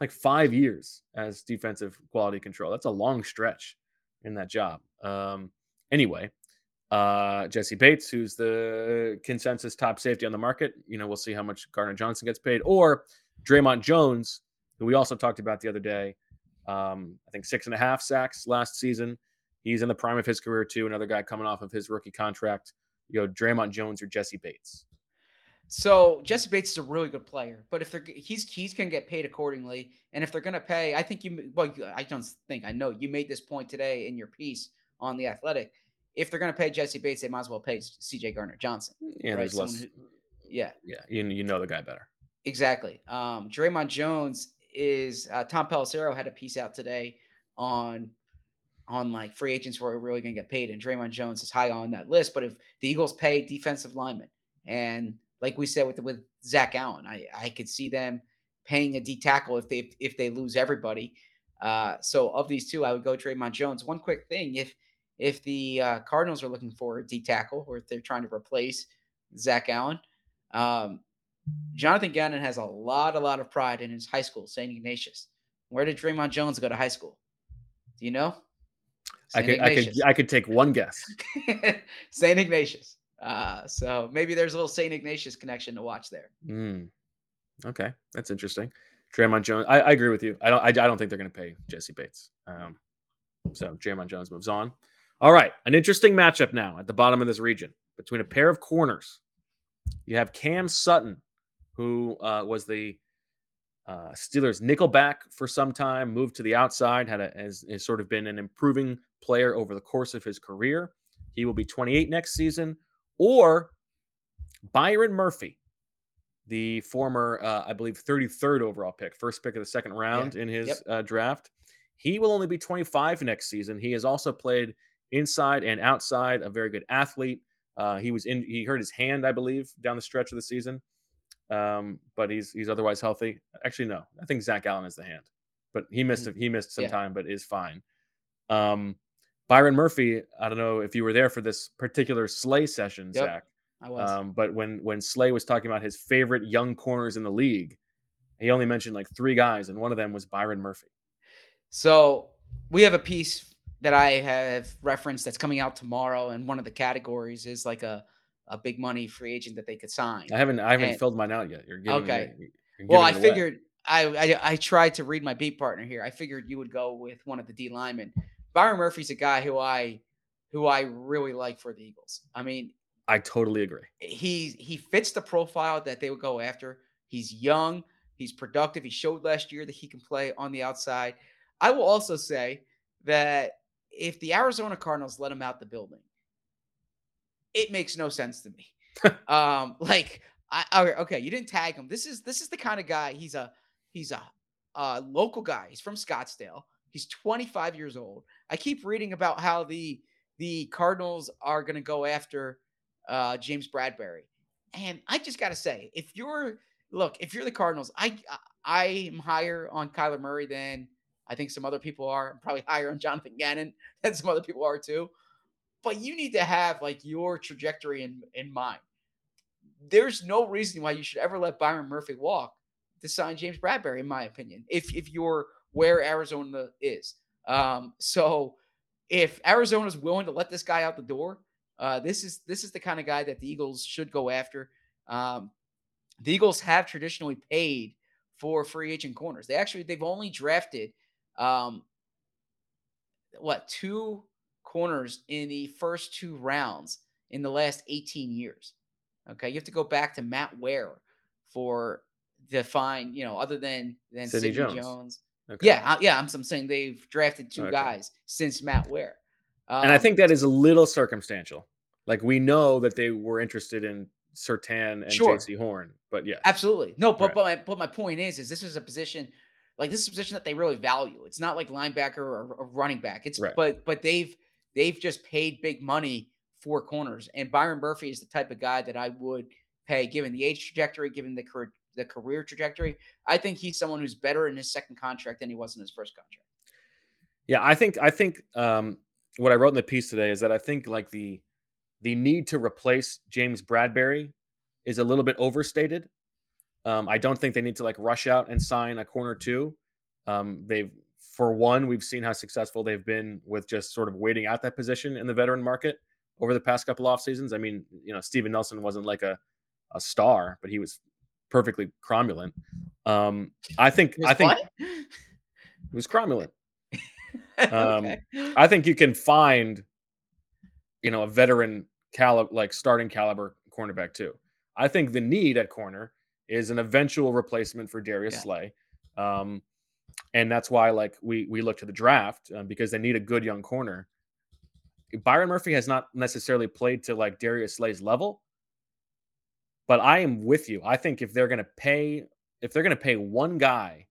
Like five years as defensive quality control. That's a long stretch in that job. Um, anyway, uh, Jessie Bates, who's the consensus top safety on the market. You know, we'll see how much Gardner Johnson gets paid, or Dre'Mont Jones, who we also talked about the other day. Um, I think six and a half sacks last season. He's in the prime of his career too. Another guy coming off of his rookie contract. You know, Dre'Mont Jones or Jessie Bates. So Jessie Bates is a really good player, but if they're he's he's gonna get paid accordingly, and if they're gonna pay, I think you well I don't think I know you made this point today in your piece on the Athletic. If they're gonna pay Jessie Bates, they might as well pay C.J. Gardner Johnson. Yeah, right? there's Someone less. who- yeah, yeah, you, you know the guy better. Exactly. Um, Dre'Mont Jones is uh, Tom Pelissero had a piece out today on on like free agents who are really going to get paid, and Dre'Mont Jones is high on that list. But if the Eagles pay defensive linemen, and like we said with with Zach Allen, I I could see them paying a D tackle if they if they lose everybody. Uh, so of these two, I would go Dre'Mont Jones. One quick thing, if if the uh, Cardinals are looking for a D tackle or if they're trying to replace Zach Allen, um, Jonathan Gannon has a lot, a lot of pride in his high school, St. Ignatius. Where did Dre'Mont Jones go to high school? Do you know? I could, I could, I could take one guess. St. Ignatius. Uh, so maybe there's a little St. Ignatius connection to watch there. Mm. Okay, that's interesting. Dre'Mont Jones. I, I, agree with you. I don't. I, I don't think they're going to pay Jessie Bates. Um, so Dre'Mont Jones moves on. All right, an interesting matchup now at the bottom of this region between a pair of corners. You have Cam Sutton, who uh, was the uh, Steelers nickelback for some time, moved to the outside, had a, has, has sort of been an improving player over the course of his career. He will be 28 next season. Or Byron Murphy, the former, uh, I believe, 33rd overall pick, first pick of the second round yeah. in his yep. uh, draft. He will only be 25 next season. He has also played inside and outside, a very good athlete. Uh, he was in, he hurt his hand, I believe, down the stretch of the season. Um, but he's he's otherwise healthy. Actually, no, I think Zach Allen is the hand, but he missed mm-hmm. he missed some yeah. time, but is fine. Um, Byron Murphy, I don't know if you were there for this particular Slay session, yep. Zach. I was. Um, but when when Slay was talking about his favorite young corners in the league, he only mentioned like three guys, and one of them was Byron Murphy. So we have a piece that I have referenced that's coming out tomorrow, and one of the categories is like a a big money free agent that they could sign. I haven't I haven't and, filled mine out yet. You're giving okay. you're well, I figured I, I, I tried to read my beat partner here. I figured you would go with one of the D linemen. Byron Murphy's a guy who I who I really like for the Eagles. I mean, I totally agree. He he fits the profile that they would go after. He's young, he's productive. He showed last year that he can play on the outside. I will also say that if the Arizona Cardinals let him out the building, it makes no sense to me. um, like I, okay, you didn't tag him. This is this is the kind of guy. He's a he's a, a local guy. He's from Scottsdale. He's 25 years old. I keep reading about how the the Cardinals are going to go after uh, James Bradberry, And I just got to say, if you're look, if you're the Cardinals, I I am higher on Kyler Murray than I think some other people are. I'm probably higher on Jonathan Gannon than some other people are too. But you need to have like your trajectory in, in mind. There's no reason why you should ever let Byron Murphy walk to sign James Bradberry, in my opinion, if if you're where Arizona is. Um, so if Arizona is willing to let this guy out the door, uh, this is this is the kind of guy that the Eagles should go after. Um, the Eagles have traditionally paid for free agent corners. They actually they've only drafted um, what two corners in the first two rounds in the last 18 years. Okay, you have to go back to Matt Ware for the fine, you know, other than than Sidney, Jones. Jones. Okay. Yeah, I, yeah, I'm, I'm saying they've drafted two okay. guys since Matt Ware. Um, and I think that is a little circumstantial. Like we know that they were interested in Surtain and sure. Jaycee Horn, but yeah, absolutely no. But right. but my, but my point is, is this is a position like this is a position that they really value. It's not like linebacker or, or running back. It's right. but but they've they've just paid big money for corners, and Byron Murphy is the type of guy that I would pay given the age trajectory, given the career the career trajectory. I think he's someone who's better in his second contract than he was in his first contract. Yeah, I think I think um, what I wrote in the piece today is that I think like the the need to replace James Bradberry is a little bit overstated. Um, I don't think they need to like rush out and sign a corner two. Um, they've for one, we've seen how successful they've been with just sort of waiting out that position in the veteran market over the past couple off seasons. I mean, you know, Steven Nelson wasn't like a a star, but he was perfectly cromulent. Um, I think I think what? it was cromulent. Um, okay. I think you can find, you know, a veteran caliber, like starting caliber cornerback too. I think the need at corner is an eventual replacement for Darius yeah. Slay. Um, and that's why like we we look to the draft um, because they need a good young corner. Byron Murphy has not necessarily played to like Darius Slay's level, but I am with you. I think if they're going to pay if they're going to pay one guy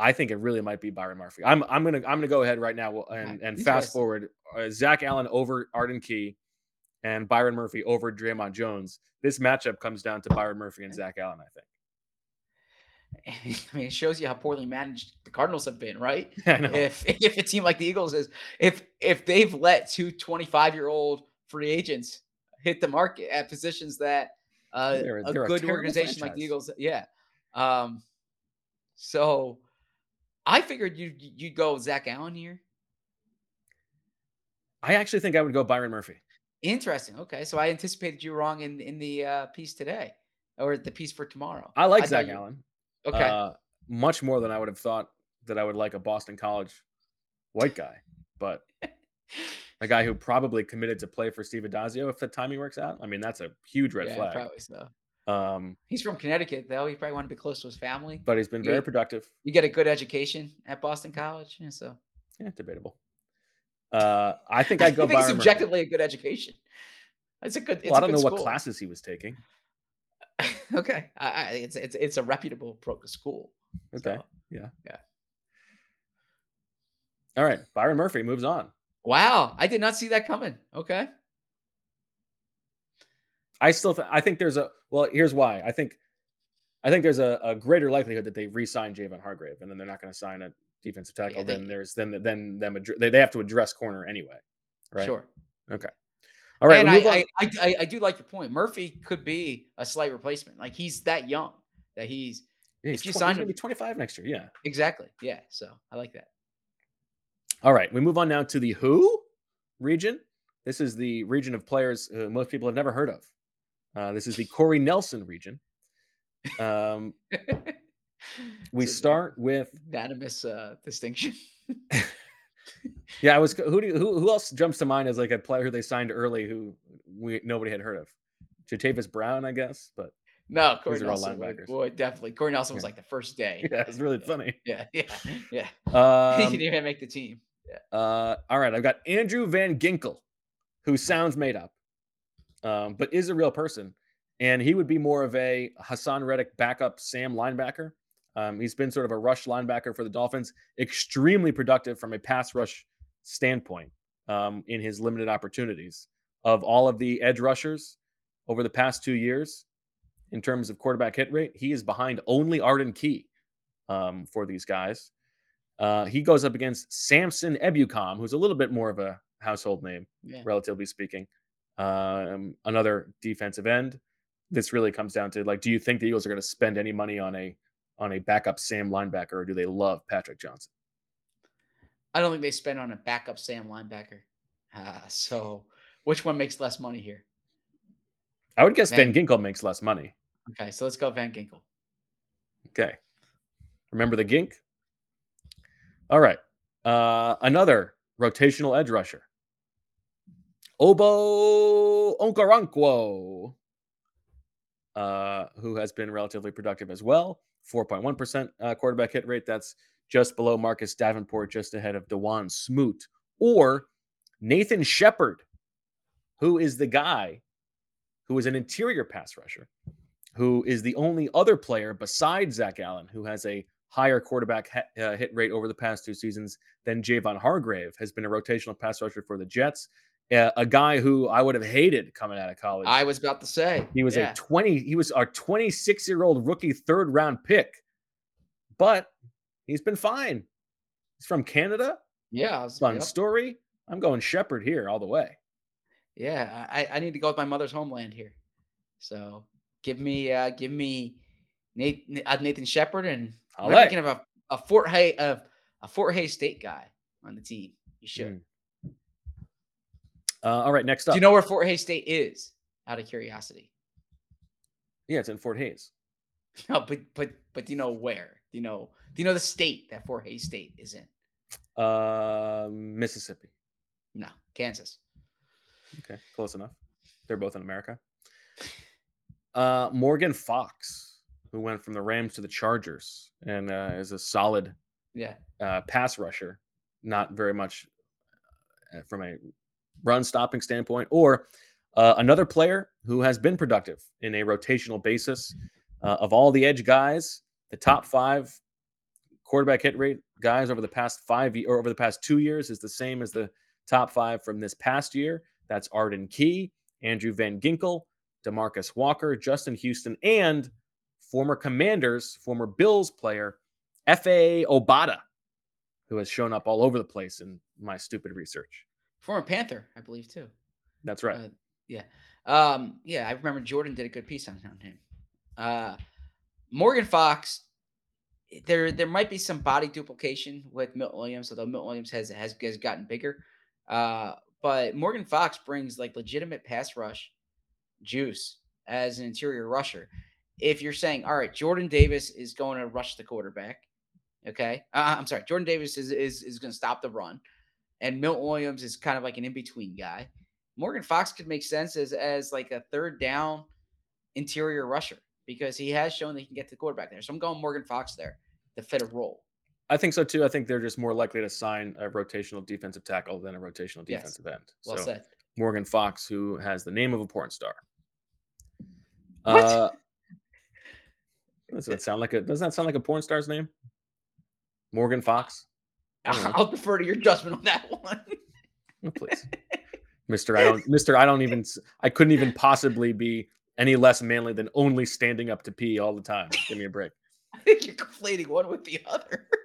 I think it really might be Byron Murphy. I'm I'm gonna I'm gonna go ahead right now and and fast forward uh, Zach Allen over Arden Key and Byron Murphy over Dre'Mont Jones. This matchup comes down to Byron Murphy and Zach Allen. I think. I mean, it shows you how poorly managed the Cardinals have been, right? If if a team like the Eagles is if if they've let two 25 year old free agents hit the market at positions that uh, They're a- a they're a good terrible organization like the. Eagles, yeah. Um, so I figured you you'd go Zach Allen here. I actually think I would go Byron Murphy. Interesting. Okay, so I anticipated you wrong in in the uh, piece today or the piece for tomorrow. I like thought Zach you- Allen. Okay. Uh, much more than I would have thought that I would like a Boston College white guy, but a guy who probably committed to play for Steve Addazio if the timing works out. I mean, that's a huge red yeah, flag. probably so. Um, He's from Connecticut, though. He probably want to be close to his family. but he's been very productive. You get a good education at Boston College, yeah, so Yeah, debatable. Uh, I think I'd go I think Murphy. subjectively a good education. It's a good. It's Well, I don't know what classes he was taking. okay, I, I, it's it's it's a reputable pro school. Okay. So, Yeah. yeah. All right. Byron Murphy moves on. Wow, I did not see that coming. Okay. I still th- I think there's a well, here's why. I think I think there's a, a greater likelihood that they re-sign Javon Hargrave and then they're not going to sign a defensive tackle. Yeah, they- then there's then then them they, they have to address corner anyway. Right. Sure. Okay. All right. and we move on. I, I, I, I, do like your point. Murphy could be a slight replacement. Like he's that young that he's Yeah, if he's you tw- sign he's gonna him- be 25 next year. Yeah. exactly. Yeah. So I like that. All right. We move on now to the who region. This is the region of players uh, most people have never heard of. Uh, this is the Corey Nelson region. Um, we start with unanimous uh, distinction. Yeah, I was. Who do you, who who else jumps to mind as like a player who they signed early who we nobody had heard of? Jatavis Brown, I guess, but No, Corey These are all Nelson. would- linebackers. Definitely. Corey Nelson was Yeah. like the first day. yeah, it's really funny. Yeah, yeah, yeah. he Um, didn't even make the team. uh, all right, I've got Andrew Van Ginkel, who sounds made up, um, but is a real person, and he would be more of a Haason Reddick backup Sam linebacker. Um, he's been sort of a rush linebacker for the Dolphins, extremely productive from a pass rush standpoint um, in his limited opportunities. Of all of the edge rushers over the past two years, in terms of quarterback hit rate, he is behind only Arden Key um, for these guys. Uh, he goes up against Samson Ebukam, who's a little bit more of a household name, Yeah. relatively speaking. Um, another defensive end. This really comes down to like, do you think the Eagles are going to spend any money on a on a backup Sam linebacker, or do they love Patrick Johnson? I don't think they spend on a backup Sam linebacker. Uh, so which one makes less money here? I would guess Man. Van Ginkel makes less money. Okay, so let's go Van Ginkel. Okay. Remember the gink? All right. Uh, another rotational edge rusher. Ogbo Okoronkwo, uh, who has been relatively productive as well. 4.1% uh, quarterback hit rate. That's just below Marcus Davenport, just ahead of Dawuane Smoot. Or Nathan Shepherd, who is the guy who is an interior pass rusher who is the only other player besides Zach Allen who has a higher quarterback uh, hit rate over the past two seasons than Javon Hargrave has been a rotational pass rusher for the Jets. Uh, a guy who I would have hated coming out of college. I was about to say he was yeah. a 20, he was our 26 year old rookie third round pick, but he's been fine. He's from Canada. yeah, was, Fun yep. story. I'm going Shepherd here all the way. Yeah, I, I need to go with my mother's homeland here. So give me uh give me Nathan, uh, Nathan Shepherd and I'm thinking of a, a Fort Hays of a Fort Hays State guy on the team. You should. Mm. Uh, all right, next up. Do you know where Fort Hays State is? Out of curiosity. yeah, it's in Fort Hays. No, but but but do you know where? Do you know do you know the state that Fort Hays State is in? Uh, Mississippi. No, Kansas. Okay, close enough. They're both in America. Uh, Morgan Fox, who went from the Rams to the Chargers and uh, is a solid Yeah. uh, pass rusher, not very much uh, from a run stopping standpoint, or uh, another player who has been productive in a rotational basis. Uh, of all the edge guys, the top five quarterback hit rate, guys, over the past five or over the past two years is the same as the top five from this past year. That's Arden Key, Andrew Van Ginkel, Demarcus Walker, Justin Houston, and former Commanders, former Bills player, Efe Obada, who has shown up all over the place in my stupid research. Former Panther, I believe too. That's right. Uh, yeah. Um, yeah, I remember Jordan did a good piece on, on him. Uh, Morgan Fox, there there might be some body duplication with Milton Williams, although Milton Williams has has, has gotten bigger. Uh, but Morgan Fox brings like legitimate pass rush juice as an interior rusher. If you're saying, all right, Jordan Davis is going to rush the quarterback, okay, uh, I'm sorry, Jordan Davis is is is going to stop the run, and Milt Williams is kind of like an in between guy. Morgan Fox could make sense as as like a third down interior rusher because he has shown that he can get to the quarterback there. So I'm going Morgan Fox there to fit a role. I think so too. I think they're just more likely to sign a rotational defensive tackle than a rotational Yes. defensive end. Well so said. Morgan Fox, who has the name of a porn star. What? Uh, does that sound like a? Doesn't that sound like a porn star's name? Morgan Fox. Know. I'll defer to your judgment on that one. Oh, please, Mister. I don't, Mister. I don't even. I couldn't even possibly be any less manly than only standing up to pee all the time. Give me a break. I think you're conflating one with the other.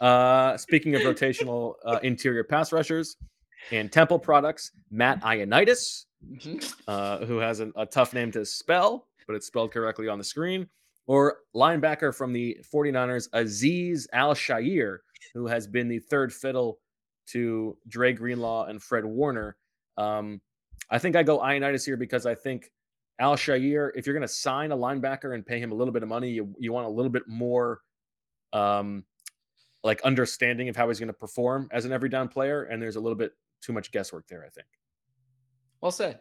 Uh, speaking of rotational uh, interior pass rushers and Temple products, Matt Ioannidis, Mhm. uh, who has an, a tough name to spell, but it's spelled correctly on the screen, or linebacker from the 49ers, Azeez Al-Shaair, who has been the third fiddle to Dre Greenlaw and Fred Warner. Um, I think I go Ioannidis here because I think Al-Shaair, if you're going to sign a linebacker and pay him a little bit of money, you, you want a little bit more um, like understanding of how he's going to perform as an every down player. And there's a little bit too much guesswork there, I think. Well said.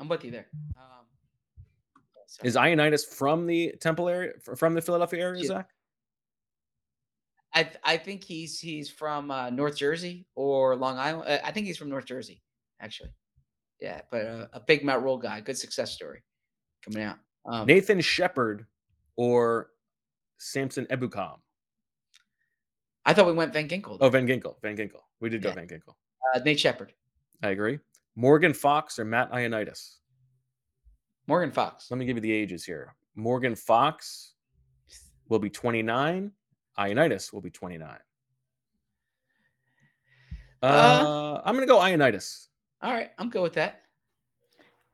I'm with you there. Um. Is Ioannidis from the Temple area, from the Philadelphia area, Yeah. Zach? I I think he's he's from uh, North Jersey or Long Island. Uh, I think he's from North Jersey, actually. Yeah, but uh, a big Matt Rhule guy, good success story coming out. Um, Nathan Shepherd or Samson Ebukam? I thought we went Van Ginkel. Oh, Van Ginkel. Van Ginkel. We did go Yeah. Van Ginkel. uh, Nate Shepherd, I agree. Morgan Fox or Matt Ioannidis? Morgan Fox. Let me give you the ages here. Morgan Fox will be 29. Ioannidis will be 29. Uh, Uh, I'm going to go Ioannidis. All right, I'm good with that.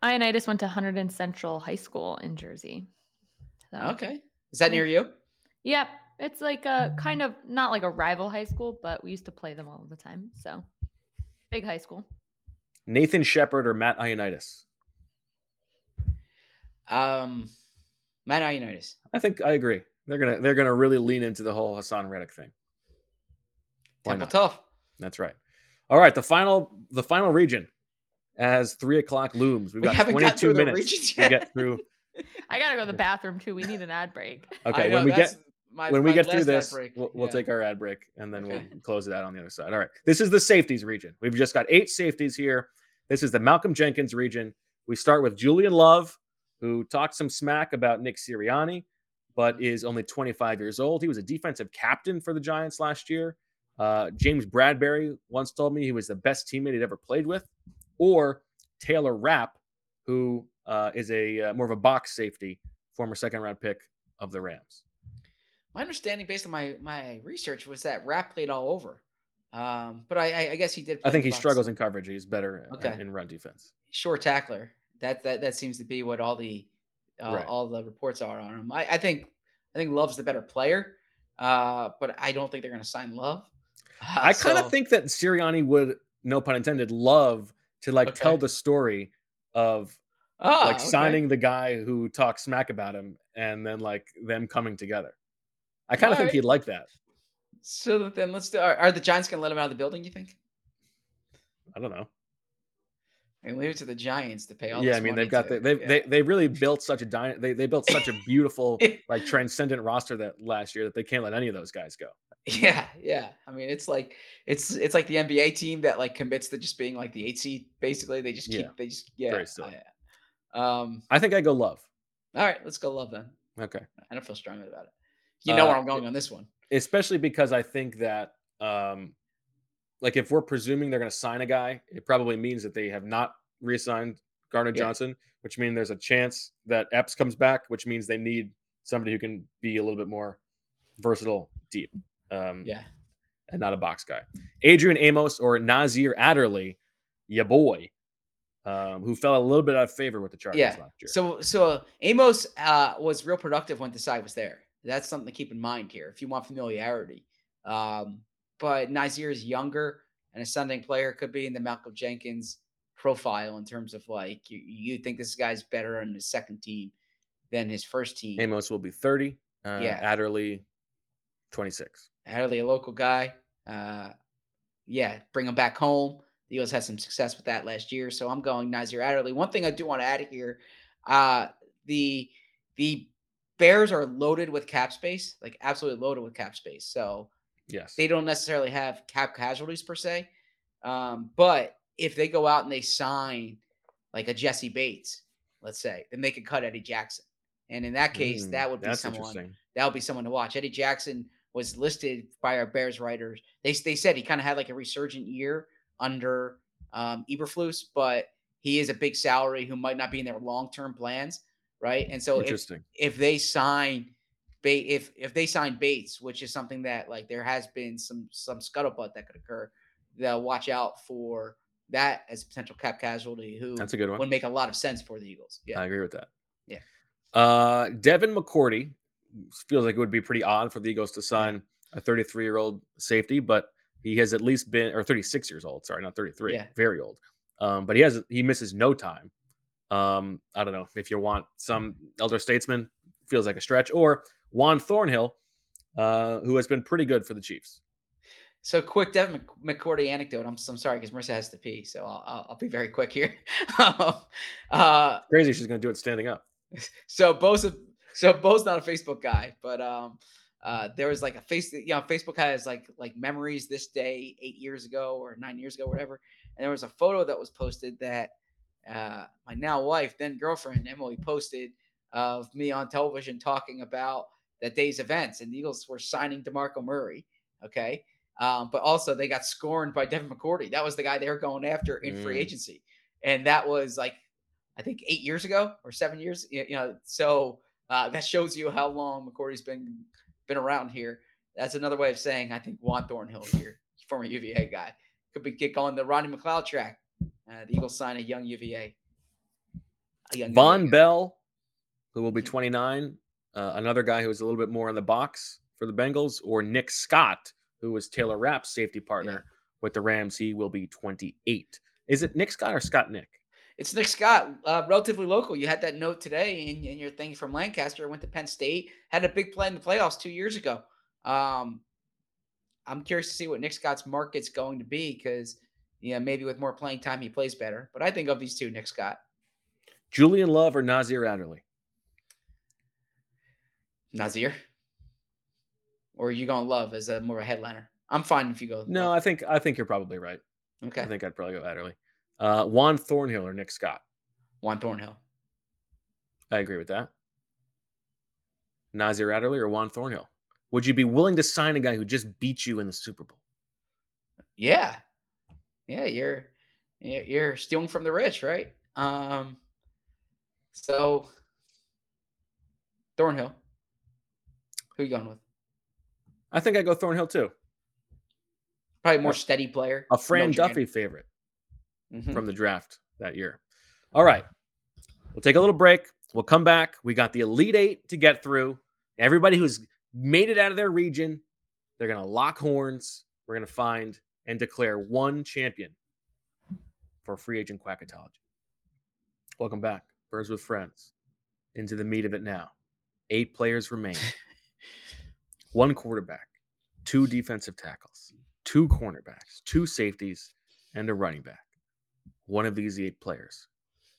Ioannidis went to Hunterdon Central High School in Jersey. So, Okay, is that near you? Yep. It's like a kind of not like a rival high school, but we used to play them all the time. So big high school. Nathan Shepherd or Matt Ioannidis? Um, Matt Ioannidis. I think I agree. They're gonna they're gonna really lean into the whole Haason Reddick thing. Why Temple not? tough. That's right. All right, the final the final region as three o'clock looms. We've We got haven't got 22 through the minutes regions to yet. get through. I gotta go to the bathroom too. We need an ad break. Okay, know, when we get my- when we get through this, break. we'll, we'll Yeah. take our ad break and then Okay. we'll close it out on the other side. All right. This is the safeties region. We've just got eight safeties here. This is the Malcolm Jenkins region. We start with Julian Love, who talked some smack about Nick Sirianni, but is only 25 years old. He was a defensive captain for the Giants last year. Uh, James Bradberry once told me he was the best teammate he'd ever played with. Or Taylor Rapp, who uh, is a uh, more of a box safety, former second round pick of the Rams. My understanding, based on my my research, was that Rapp played all over. Um, but I, I, I guess he did. I think he box. struggles in coverage. He's better uh, Okay. in run defense. Short tackler. That that that seems to be what all the uh, Right. all the reports are on him. I, I think I think Love's the better player, uh, but I don't think they're going to sign Love. Uh, I kind of so- think that Sirianni would, no pun intended, love to like tell the story of Ah, like okay. signing the guy who talks smack about him and then like them coming together. I kind of think Alright. he'd like that. So then let's do. Are, are the Giants going to let him out of the building? You think? I don't know. I leave it to the Giants to pay all. yeah, I mean they've got to- the, they've yeah. they they really built such a dy- they they built such a beautiful like transcendent roster that last year that they can't let any of those guys go. Yeah, yeah. I mean, it's like it's it's like the NBA team that like commits to just being like the eight seed. Basically, they just keep Yeah, they just yeah. very silly. Um. I think I go love. All right, let's go love then. Okay. I don't feel strongly about it. You know where Uh, I'm going on this one. especially because I think that, um, like, if we're presuming they're going to sign a guy, it probably means that they have not re-signed Gardner Yeah. Johnson, which means there's a chance that Epps comes back, which means they need somebody who can be a little bit more versatile deep. Um, Yeah. and not a box guy. Adrian Amos or Nazir Adderley, ya boy, um, who fell a little bit out of favor with the Chargers Yeah. last year. So so Amos uh, was real productive when the side was there. That's something to keep in mind here if you want familiarity. Um, but Nazir is younger, and ascending player could be in the Malcolm Jenkins profile in terms of like you, you think this guy's better on his second team than his first team. Amos will be 30. Uh, Yeah. Adderley, 26. Adderley, a local guy. Uh, yeah, bring him back home. The Eagles had some success with that last year, so I'm going Nazir Adderley. One thing I do want to add here, uh, the the Bears are loaded with cap space, like absolutely loaded with cap space. So Yes. they don't necessarily have cap casualties per se. Um, but if they go out and they sign like a Jessie Bates, let's say, then they could cut Eddie Jackson. And in that case, Mm, that would be someone that would be someone to watch. Eddie Jackson was listed by our Bears writers. They they said he kind of had like a resurgent year under um, Eberflus, but he is a big salary who might not be in their long term plans, right? And so if, Interesting. if they sign Ba- if if they sign Bates, which is something that like there has been some some scuttlebutt that could occur, they'll watch out for that as a potential cap casualty who That's a good one. would make a lot of sense for the Eagles. Yeah, I agree with that. Yeah. Uh, Devin McCourty feels like it would be pretty odd for the Eagles to sign a 33 year old safety, but he has at least been, or 36 years old. Sorry, not 33. Yeah. Very old. Um, but he has he misses no time. Um, I don't know if you want some elder statesman feels like a stretch, or Juan Thornhill, uh, who has been pretty good for the Chiefs. So quick Devin Mc- McCourty anecdote. I'm, I'm sorry because Marissa has to pee, so I'll, I'll, I'll be very quick here. Um, uh, Crazy, she's going to do it standing up. so Bo's a, so Bo's not a Facebook guy, but um, uh, there was like a face, you know, Facebook has like like memories this day eight years ago or nine years ago, whatever. And there was a photo that was posted that uh, my now wife, then girlfriend Emily, posted of me on television talking about that day's events, and the Eagles were signing Demarco Murray. Okay. Um, but also they got scorned by Devin McCourty. That was the guy they were going after in free Mm. agency, and that was like I think eight years ago or seven years. You know, so uh, that shows you how long McCourty's been been around here. That's another way of saying I think Juan Thornhill here, former UVA guy, could be get on the Ronnie McLeod track. Uh, the Eagles sign a young UVA. A young Von UVA. Bell, who will be 29, uh, another guy who is a little bit more in the box for the Bengals, or Nick Scott, who was Taylor Rapp's safety partner with the Rams. He will be 28. Is it Nick Scott or Scott Nick? It's Nick Scott, uh, relatively local. You had that note today in, in your thing from Lancaster. Went to Penn State, had a big play in the playoffs two years ago. Um, I'm curious to see what Nick Scott's market's going to be because, yeah, maybe with more playing time, he plays better. But I think of these two, Nick Scott, Julian Love or Nazir Adderley? Nazir, or are you going to love as a more of a headliner? I'm fine if you go. No, Love. I think I think you're probably right. okay. I think I'd probably go Adderley. Uh, Juan Thornhill or Nick Scott? Juan Thornhill. I agree with that. Nazir Adderley or Juan Thornhill? Would you be willing to sign a guy who just beat you in the Super Bowl? Yeah, yeah, you're you're you're stealing from the rich, right? Um, so Thornhill, who you going with? I think I go Thornhill too. Probably more steady player. A Fran Dame. Duffy favorite. Mhm. from the draft that year. All right. We'll take a little break. We'll come back. We got the Elite Eight to get through. Everybody who's made it out of their region, they're going to lock horns. We're going to find and declare one champion for free agent quackatology. Welcome back, Birds with Friends, into the meat of it now. Eight players remain one quarterback, two defensive tackles, two cornerbacks, two safeties, and a running back one of these eight players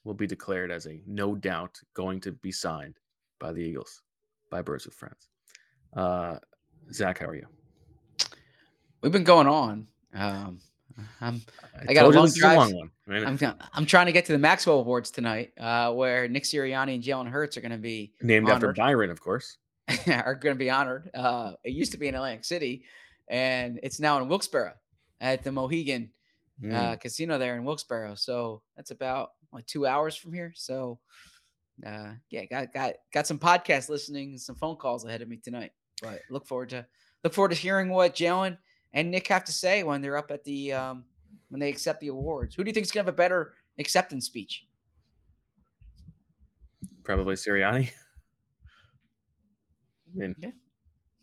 will be declared as a no doubt going to be signed by the Eagles by Birds with Friends. Uh, Zach, how are you? We've been going on. Um, I'm I, I got a long is a drive. long one. I'm I'm trying to get to the Maxwell Awards tonight, uh, where Nick Sirianni and Jalen Hurts are going to be named after. Byron, of course. are going to be honored. Uh, it used to be in Atlantic City, and it's now in Wilkes-Barre at the Mohegan Mm. uh, Casino there in Wilkes-Barre. So that's about like two hours from here. So uh, yeah, got got got some podcast listening, some phone calls ahead of me tonight. But look forward to look forward to hearing what Jalen and Nick have to say when they're up at the um, when they accept the awards. Who do you think is going to have a better acceptance speech? Probably Sirianni. I mean, Yeah.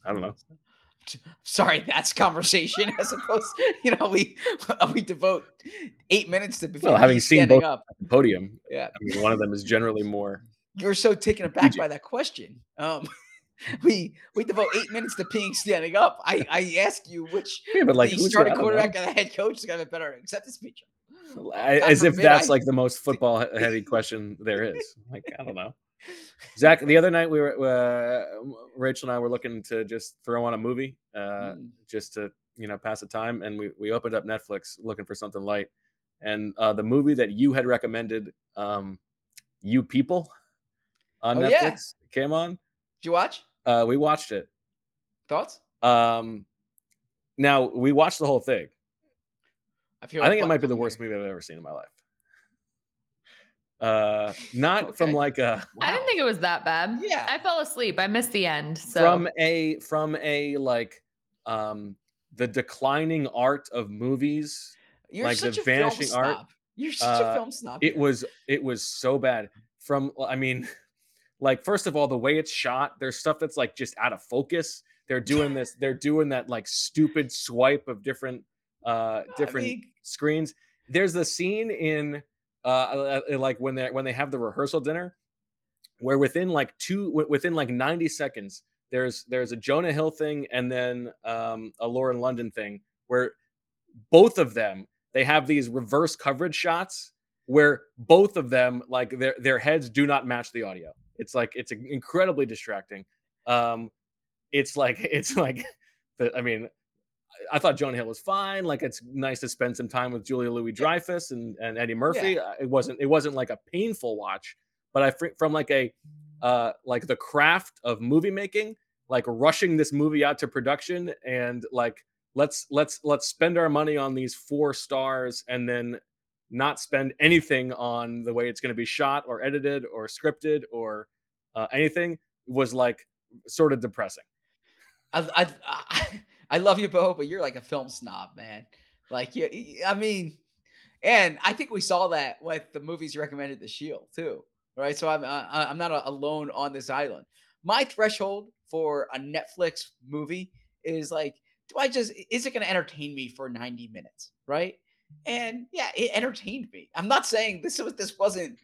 I don't know. Sorry, that's conversation as opposed, you know, we we devote eight minutes to Well, having seen both- up. Podium. Yeah, I mean, one of them is generally more. you're so taken aback by that question. Um, we we devote eight minutes to peeing standing up. I I ask you which Yeah, but like the starting quarterback and the head coach is gonna have a better acceptance speech. I- as if that's I- like the most football heavy question there is. Like I don't know. Zach, the other night we were uh, Rachel and I were looking to just throw on a movie, uh, Mm. just to you know pass the time, and we we opened up Netflix looking for something light, and uh, the movie that you had recommended, um, You People, on Oh, Netflix yeah. came on. Did you watch? Uh, we watched it. Thoughts? Um, now we watched the whole thing. I feel. I think it might be the worst movie I've ever seen in my life. Uh, not from Okay. like a I didn't think it was that bad. Yeah. I fell asleep. I missed the end. So from a from a like um the declining art of movies. You're like the such a film vanishing art, snob. You're such a uh, film snob. It was it was so bad. From I mean, like first of all, the way it's shot, there's stuff that's like just out of focus. They're doing this. They're doing that like stupid swipe of different uh different mean- screens. There's the scene in uh uh, like when they when they have the rehearsal dinner where within like two within like 90 seconds there's there's a Jonah Hill thing and then um a Lauren London thing where both of them they have these reverse coverage shots where both of them like their their heads do not match the audio. It's like it's incredibly distracting. Um it's like it's like I mean I thought Jonah Hill was fine. Like it's nice to spend some time with Julia Louis Dreyfus and, and Eddie Murphy. Uh, It wasn't it wasn't like a painful watch, but I from like a uh like the craft of movie making, like rushing this movie out to production and like let's let's let's spend our money on these four stars and then not spend anything on the way it's going to be shot or edited or scripted or uh, anything was like sort of depressing. I, I, I, I love you, Bo, but you're like a film snob, man. Like, you, I mean, and I think we saw that with the movies you recommended, The Shield, too. Right. So I'm, uh, I'm not alone on this island. My threshold for a Netflix movie is like, do I just, is it going to entertain me for 90 minutes? Right. And yeah, it entertained me. I'm not saying this was, this wasn't.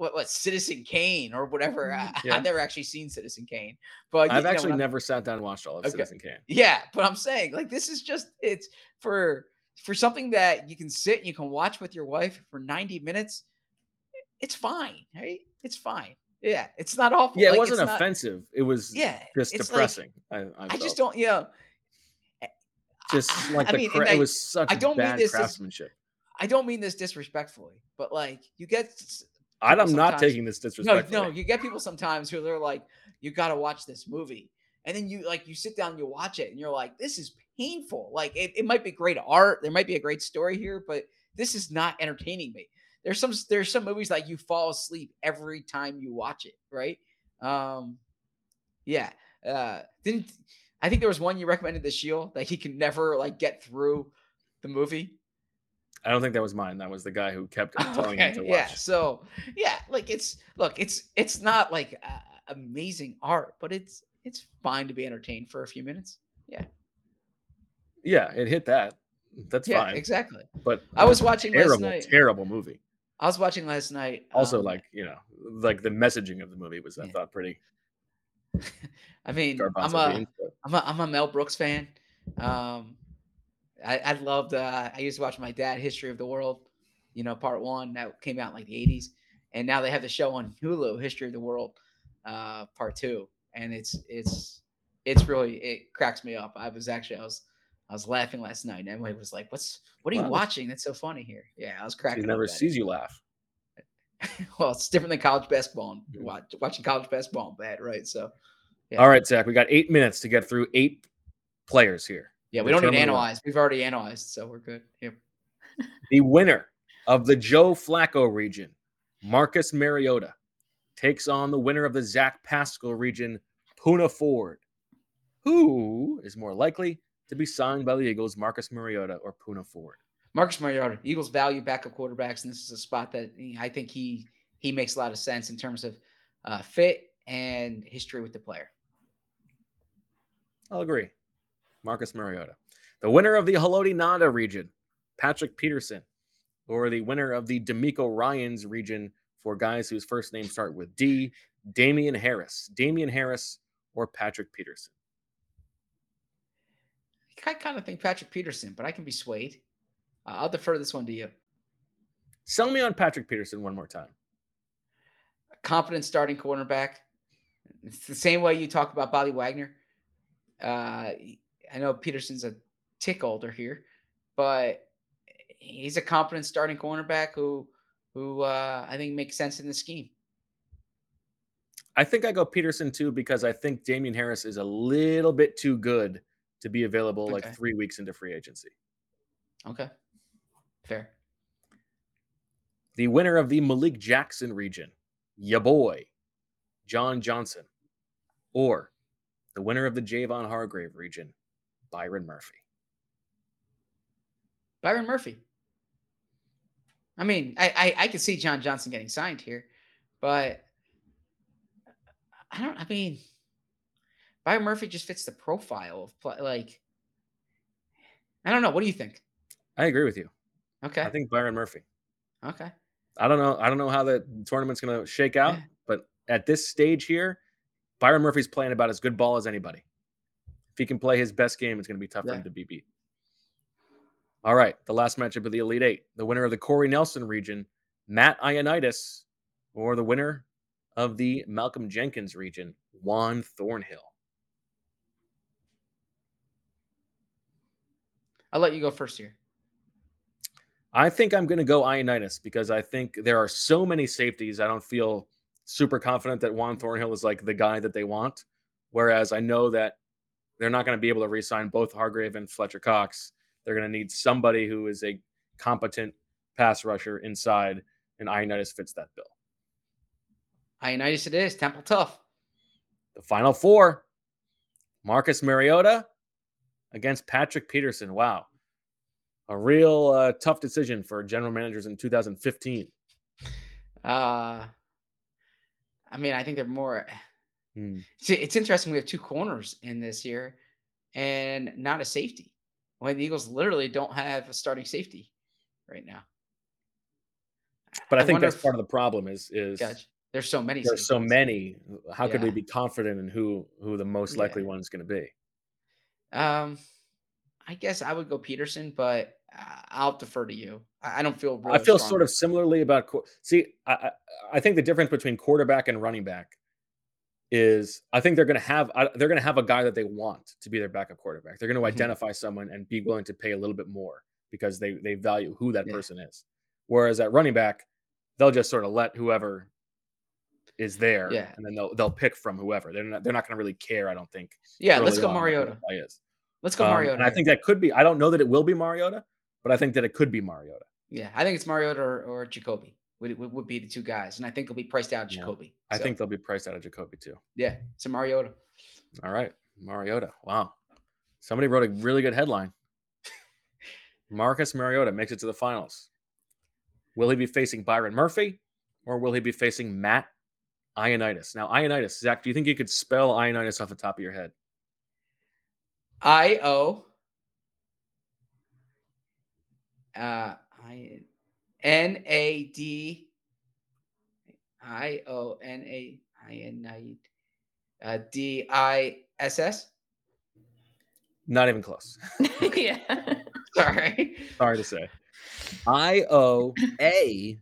What, what Citizen Kane or whatever? Mm-hmm. I, Yeah. I've never actually seen Citizen Kane, but I've actually never sat down and watched all of Okay. Citizen Kane. yeah, but I'm saying like this is just it's for for something that you can sit and you can watch with your wife for 90 minutes. It's fine, right? It's fine. Yeah, it's not awful. Yeah, it Like, wasn't it's not- offensive. It was yeah, just it's like- depressing. I, I, I just don't. You know, eh, just like I the mean, cra- and it I- was such I don't mean bad this as- craftsmanship. I don't mean this disrespectfully, but like you get I'm not taking this disrespectfully. no, no, you get people sometimes who they're like, you got to watch this movie, and then you like you sit down, and you watch it, and you're like, this is painful. Like it, it might be great art, there might be a great story here, but this is not entertaining me. There's some there's some movies like you fall asleep every time you watch it, right? Um, yeah. Uh, didn't I think there was one you recommended the Shield that he can never like get through the movie. I don't think that was mine. That was the guy who kept telling him to watch. yeah. So yeah, like it's look, it's it's not like uh, amazing art, but it's it's fine to be entertained for a few minutes. Yeah, Yeah, it hit that. That's yeah, fine. exactly. But I was watching last terrible, night. terrible movie. I was watching last night. Also, um, like you know, like the messaging of the movie was I Yeah. thought pretty I mean, I'm a beans. But I'm a, I'm a Mel Brooks fan. Um, I, I loved. Uh, I used to watch my dad History of the World. You know, part one that came out in like the '80s, and now they have the show on Hulu, History of the World, uh, part two, and it's it's it's really it cracks me up. I was actually I was I was laughing last night. and Emily was like, "What's what are you Wow. watching? That's so funny here." Yeah, I was cracking. cracking. never up at it. sees you laugh. well, it's different than college basketball. And Mhm. watch, watching college basketball bad, right? So, Yeah. All right, Zach, we got eight minutes to get through eight players here. Yeah, we don't need to Determine the winner. analyze. We've already analyzed, so we're good. Yep. The winner of the Joe Flacco region, Marcus Mariota, takes on the winner of the Zach Pascal region, Poona Ford. Who is more likely to be signed by the Eagles, Marcus Mariota or Poona Ford? Marcus Mariota, Eagles value backup quarterbacks, and this is a spot that I think he he makes a lot of sense in terms of uh, fit and history with the player. I'll agree. Marcus Mariota. The winner of the Haloti Ngata region, Patrick Peterson, or the winner of the DeMeco Ryans region for guys whose first names start with D, Damien Harris. Damien Harris or Patrick Peterson. I kind of think Patrick Peterson, but I can be swayed. Uh, I'll defer this one to you. Sell me on Patrick Peterson one more time. A confident starting cornerback. It's the same way you talk about Bobby Wagner. Uh, I know Peterson's a tick older here, but he's a competent starting cornerback who who uh, I think makes sense in the scheme. I think I go Peterson too because I think Damien Harris is a little bit too good to be available Okay. like three weeks into free agency. Okay, fair. The winner of the Malik Jackson region, ya boy, John Johnson, or the winner of the Javon Hargrave region, Byron Murphy. Byron Murphy. I mean, I, I I could see John Johnson getting signed here, but I don't. I mean, Byron Murphy just fits the profile of play. Like, I don't know. What do you think? I agree with you. Okay. I think Byron Murphy. okay. I don't know. I don't know how the tournament's going to shake out, Yeah. but at this stage here, Byron Murphy's playing about as good ball as anybody. He can play his best game, it's going to be tough for him to be beat. All right, the last matchup of the Elite Eight, the winner of the Corey Nelson region, Matt Ioannidis, or the winner of the Malcolm Jenkins region, Juan Thornhill. I'll let you go first here. I think I'm going to go Ioannidis because I think there are so many safeties. I don't feel super confident that Juan Thornhill is like the guy that they want. Whereas I know that they're not going to be able to re-sign both Hargrave and Fletcher Cox. They're going to need somebody who is a competent pass rusher inside, and Ioannidis fits that bill. Ioannidis it is. Temple tough. The final four: Marcus Mariota against Patrick Peterson. Wow, a real uh, tough decision for general managers in 2015. Uh, I mean, I think they're more. Hmm. It's, it's interesting. We have two corners in this year, and not a safety. When the Eagles literally don't have a starting safety right now. But I, think that's if- part of the problem. Is is Gotcha. There's so many. there's so many. How could we be confident in who who the most Yeah. likely one is going to be? Um, I guess I would go Peterson, but I'll defer to you. I, I don't feel. I feel strong sort of similarly about. See, I, I I think the difference between quarterback and running back is I think they're going to have they're going to have a guy that they want to be their backup quarterback. They're going to Mhm. identify someone and be willing to pay a little bit more because they they value who that Yeah. person is. Whereas at running back, they'll just sort of let whoever is there, Yeah. and then they'll they'll pick from whoever. They're not they're not going to really care. I don't think. Yeah, let's go Mariota. is. Let's go Um, Mariota. And I think that could be. I don't know that it will be Mariota, but I think that it could be Mariota. Yeah, I think it's Mariota or, or Jacoby would, would would be the two guys, and I think they'll be priced out of Yeah. Jacoby. I think they'll be priced out of Jacoby too. yeah, it's a Mariota. All right, Mariota. Wow, somebody wrote a really good headline. Marcus Mariota makes it to the finals. Will he be facing Byron Murphy, or will he be facing Matt Ioannidis? Now, Ioannidis, Zach, do you think you could spell Ioannidis off the top of your head? I O uh I N A D I O N A I N I uh, D I S S. Not even close. yeah. Sorry. Sorry to say. I O A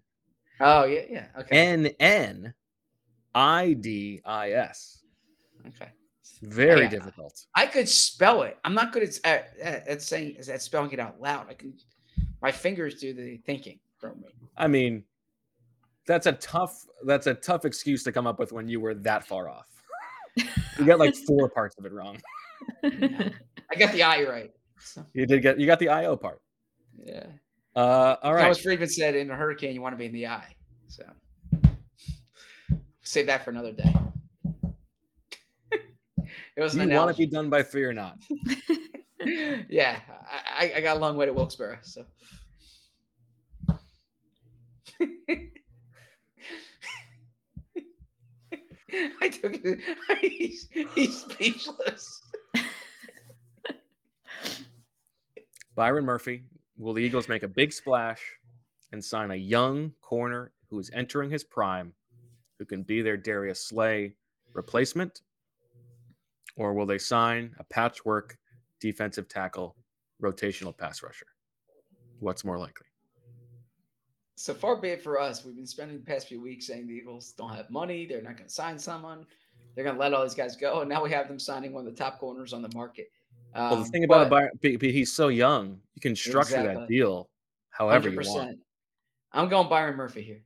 Oh yeah, yeah. Okay. N N I D I S. okay. Very Yeah. difficult. I could spell it. I'm not good at at, at, at saying at spelling it out loud. I can. My fingers do the thinking for me. I mean, that's a tough that's a tough excuse to come up with when you were that far off. You got like four parts of it wrong. I got the eye right. So, You did get you got the IO part. yeah. Uh, all right. Thomas Friedman said in a hurricane, you want to be in the eye. So save that for another day. it was Do an you want to be done by three or not? yeah, I, I- I got a long way to Wilkes-Barre. So. I took it. He's, he's speechless. Byron Murphy. Will the Eagles make a big splash and sign a young corner who is entering his prime, who can be their Darius Slay replacement? Or will they sign a patchwork defensive tackle, rotational pass rusher? What's more likely? So far be it for us. We've been spending the past few weeks saying the Eagles don't have money. They're not going to sign someone. They're going to let all these guys go. And now we have them signing one of the top corners on the market. Well, the Um, thing about but- Byron, B- B- he's so young. You can structure that deal however you want. I'm going Byron Murphy here.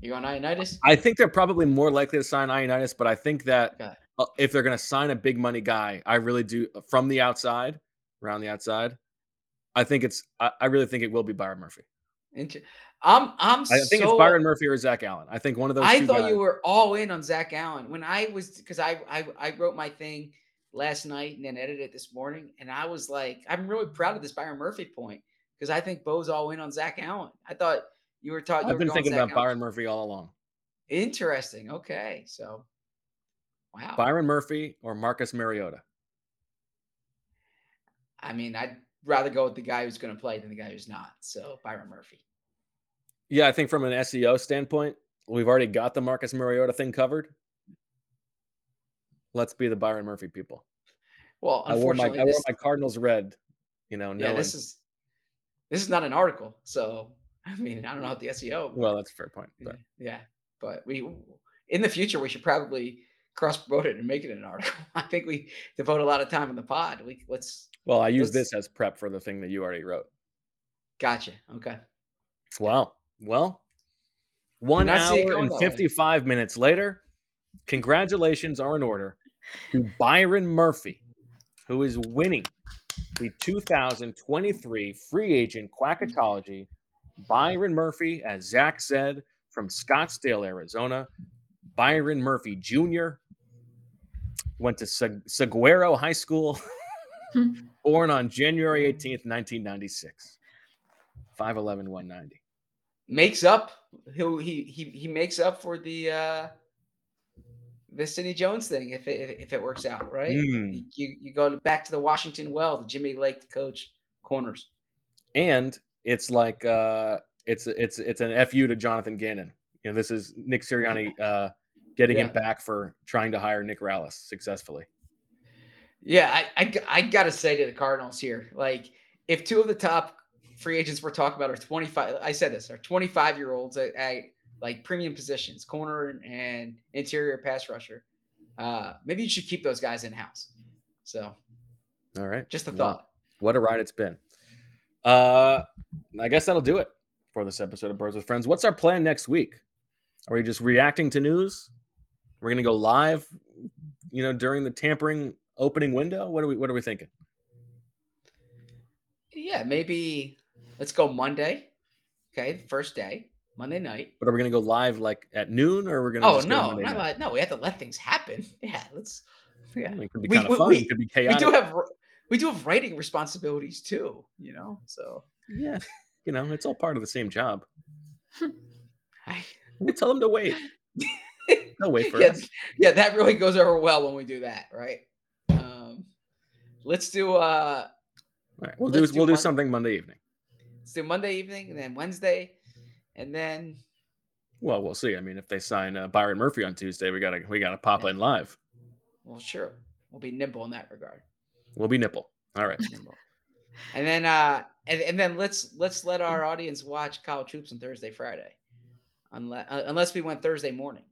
You on Ioannidis? I think they're probably more likely to sign Ioannidis, but I think that Okay. uh, if they're going to sign a big money guy, I really do from the outside, around the outside. I think it's. I, I really think it will be Byron Murphy. I'm I'm I think so, it's Byron Murphy or Zach Allen. I think one of those. I two thought guys- you were all in on Zach Allen when I was because I, I I wrote my thing last night and then edited it this morning, and I was like, I'm really proud of this Byron Murphy point because I think Bo's all in on Zach Allen. I thought you were talking. I've been thinking about Byron Murphy all along. Interesting. Okay, so wow. Byron Murphy or Marcus Mariota. I mean, I'd rather go with the guy who's going to play than the guy who's not. So Byron Murphy. Yeah, I think from an SEO standpoint, we've already got the Marcus Mariota thing covered. Let's be the Byron Murphy people. Well, I wore my I wore this, my Cardinals red. You know, yeah, knowing, this is this is not an article. So I mean, I don't know what the SEO. well, that's a fair point. Yeah, But yeah, but we in the future we should probably cross promote it and make it an article. I think we devote a lot of time in the pod. We let's well, I use this as prep for the thing that you already wrote. gotcha. Okay. Wow. Well, one not see it hour and that way. 55 minutes later, congratulations are in order to Byron Murphy, who is winning the 2023 free agent quackatology. Byron Murphy, as Zach said, from Scottsdale, Arizona. Byron Murphy Jr. went to Saguaro High School, born on January 18th, 1996. 5'11, 190. Makes up. He'll he he he makes up for the uh the Sidney Jones thing if it if it works out right. Mm. You you go back to the Washington well, the Jimmy Lake coach corners. and it's like uh it's it's it's an fu to jonathan gannon you know this is nick sirianni uh getting him back for trying to hire nick rallis successfully Yeah, I I gotta say to the Cardinals here, like if two of the top free agents we're talking about are 25, I said this, are 25 year olds at, at like premium positions, corner and, interior pass rusher. Uh, maybe you should keep those guys in house. So all right just a thought. what a ride it's been uh i guess that'll do it for this episode of birds with friends what's our plan next week are we just reacting to news we're gonna go live you know during the tampering opening window what are we what are we thinking Yeah, maybe let's go Monday. Okay, first day, Monday night. but are we gonna go live like at noon or we're gonna Oh just go no, not no, we have to let things happen. Yeah, let's. Yeah, it could be We- kind of we- fun we- it could be we chaotic do have we do have writing responsibilities too. You know, so Yeah, you know, it's all part of the same job. I, We'll tell them to wait. They'll wait for yeah, us. yeah, that really goes over well when we do that, right? Let's do uh, All right, we'll do do we'll do something Monday evening. let's do Monday evening and then Wednesday, and then Well, we'll see. I mean, if they sign uh, Byron Murphy on Tuesday, we gotta we gotta pop in live. well, sure, we'll be nimble in that regard. We'll be nipple. All right. And then uh, and, and then let's let's let our audience watch College Troops on Thursday, Friday, unless uh, unless we went Thursday morning.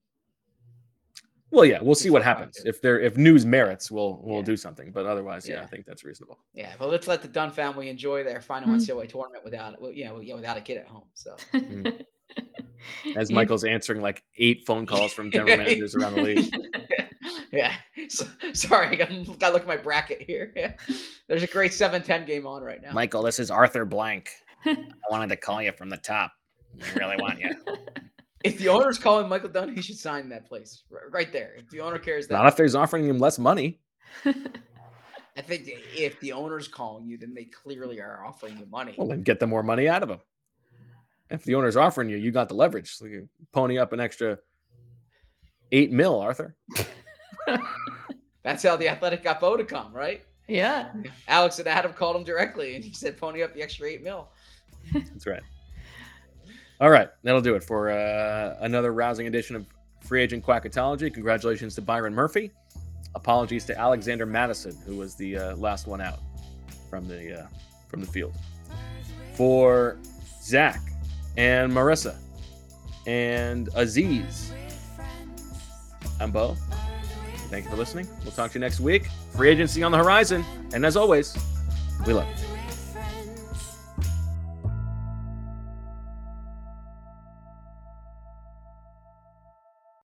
Well, yeah, we'll see what happens. If there if news merits, we'll we'll Yeah. do something. But otherwise, yeah, Yeah. I think that's reasonable. Yeah, but let's let the Dunn family enjoy their final Mhm. NCAA tournament without, well, you know, yeah, without a kid at home. So Mm. As Michael's answering like eight phone calls from general managers around the league. yeah. So, sorry, I got to look at my bracket here. Yeah. There's a great 7-10 game on right now. Michael, this is Arthur Blank. I wanted to call you from the top. I really want you. If the owner's calling Michael Dunn, he should sign that place r- right there. If the owner cares that, Not if there's offering him less money. I think if the owner's calling you, then they clearly are offering you money. Well, then get the more money out of him. If the owner's offering you, you got the leverage. So you pony up an extra eight mil, Arthur. That's how the Athletic got Bo to come, right? yeah. Alex and Adam called him directly, and he said, "Pony up the extra eight mil." That's right. All right, that'll do it for uh, another rousing edition of Free Agent Quackatology. Congratulations to Byron Murphy. Apologies to Alexander Mattison, who was the uh, last one out from the uh, from the field. For Zach and Marissa and Aziz, I'm Bo. Thank you for listening. We'll talk to you next week. Free agency on the horizon, and as always, we love you.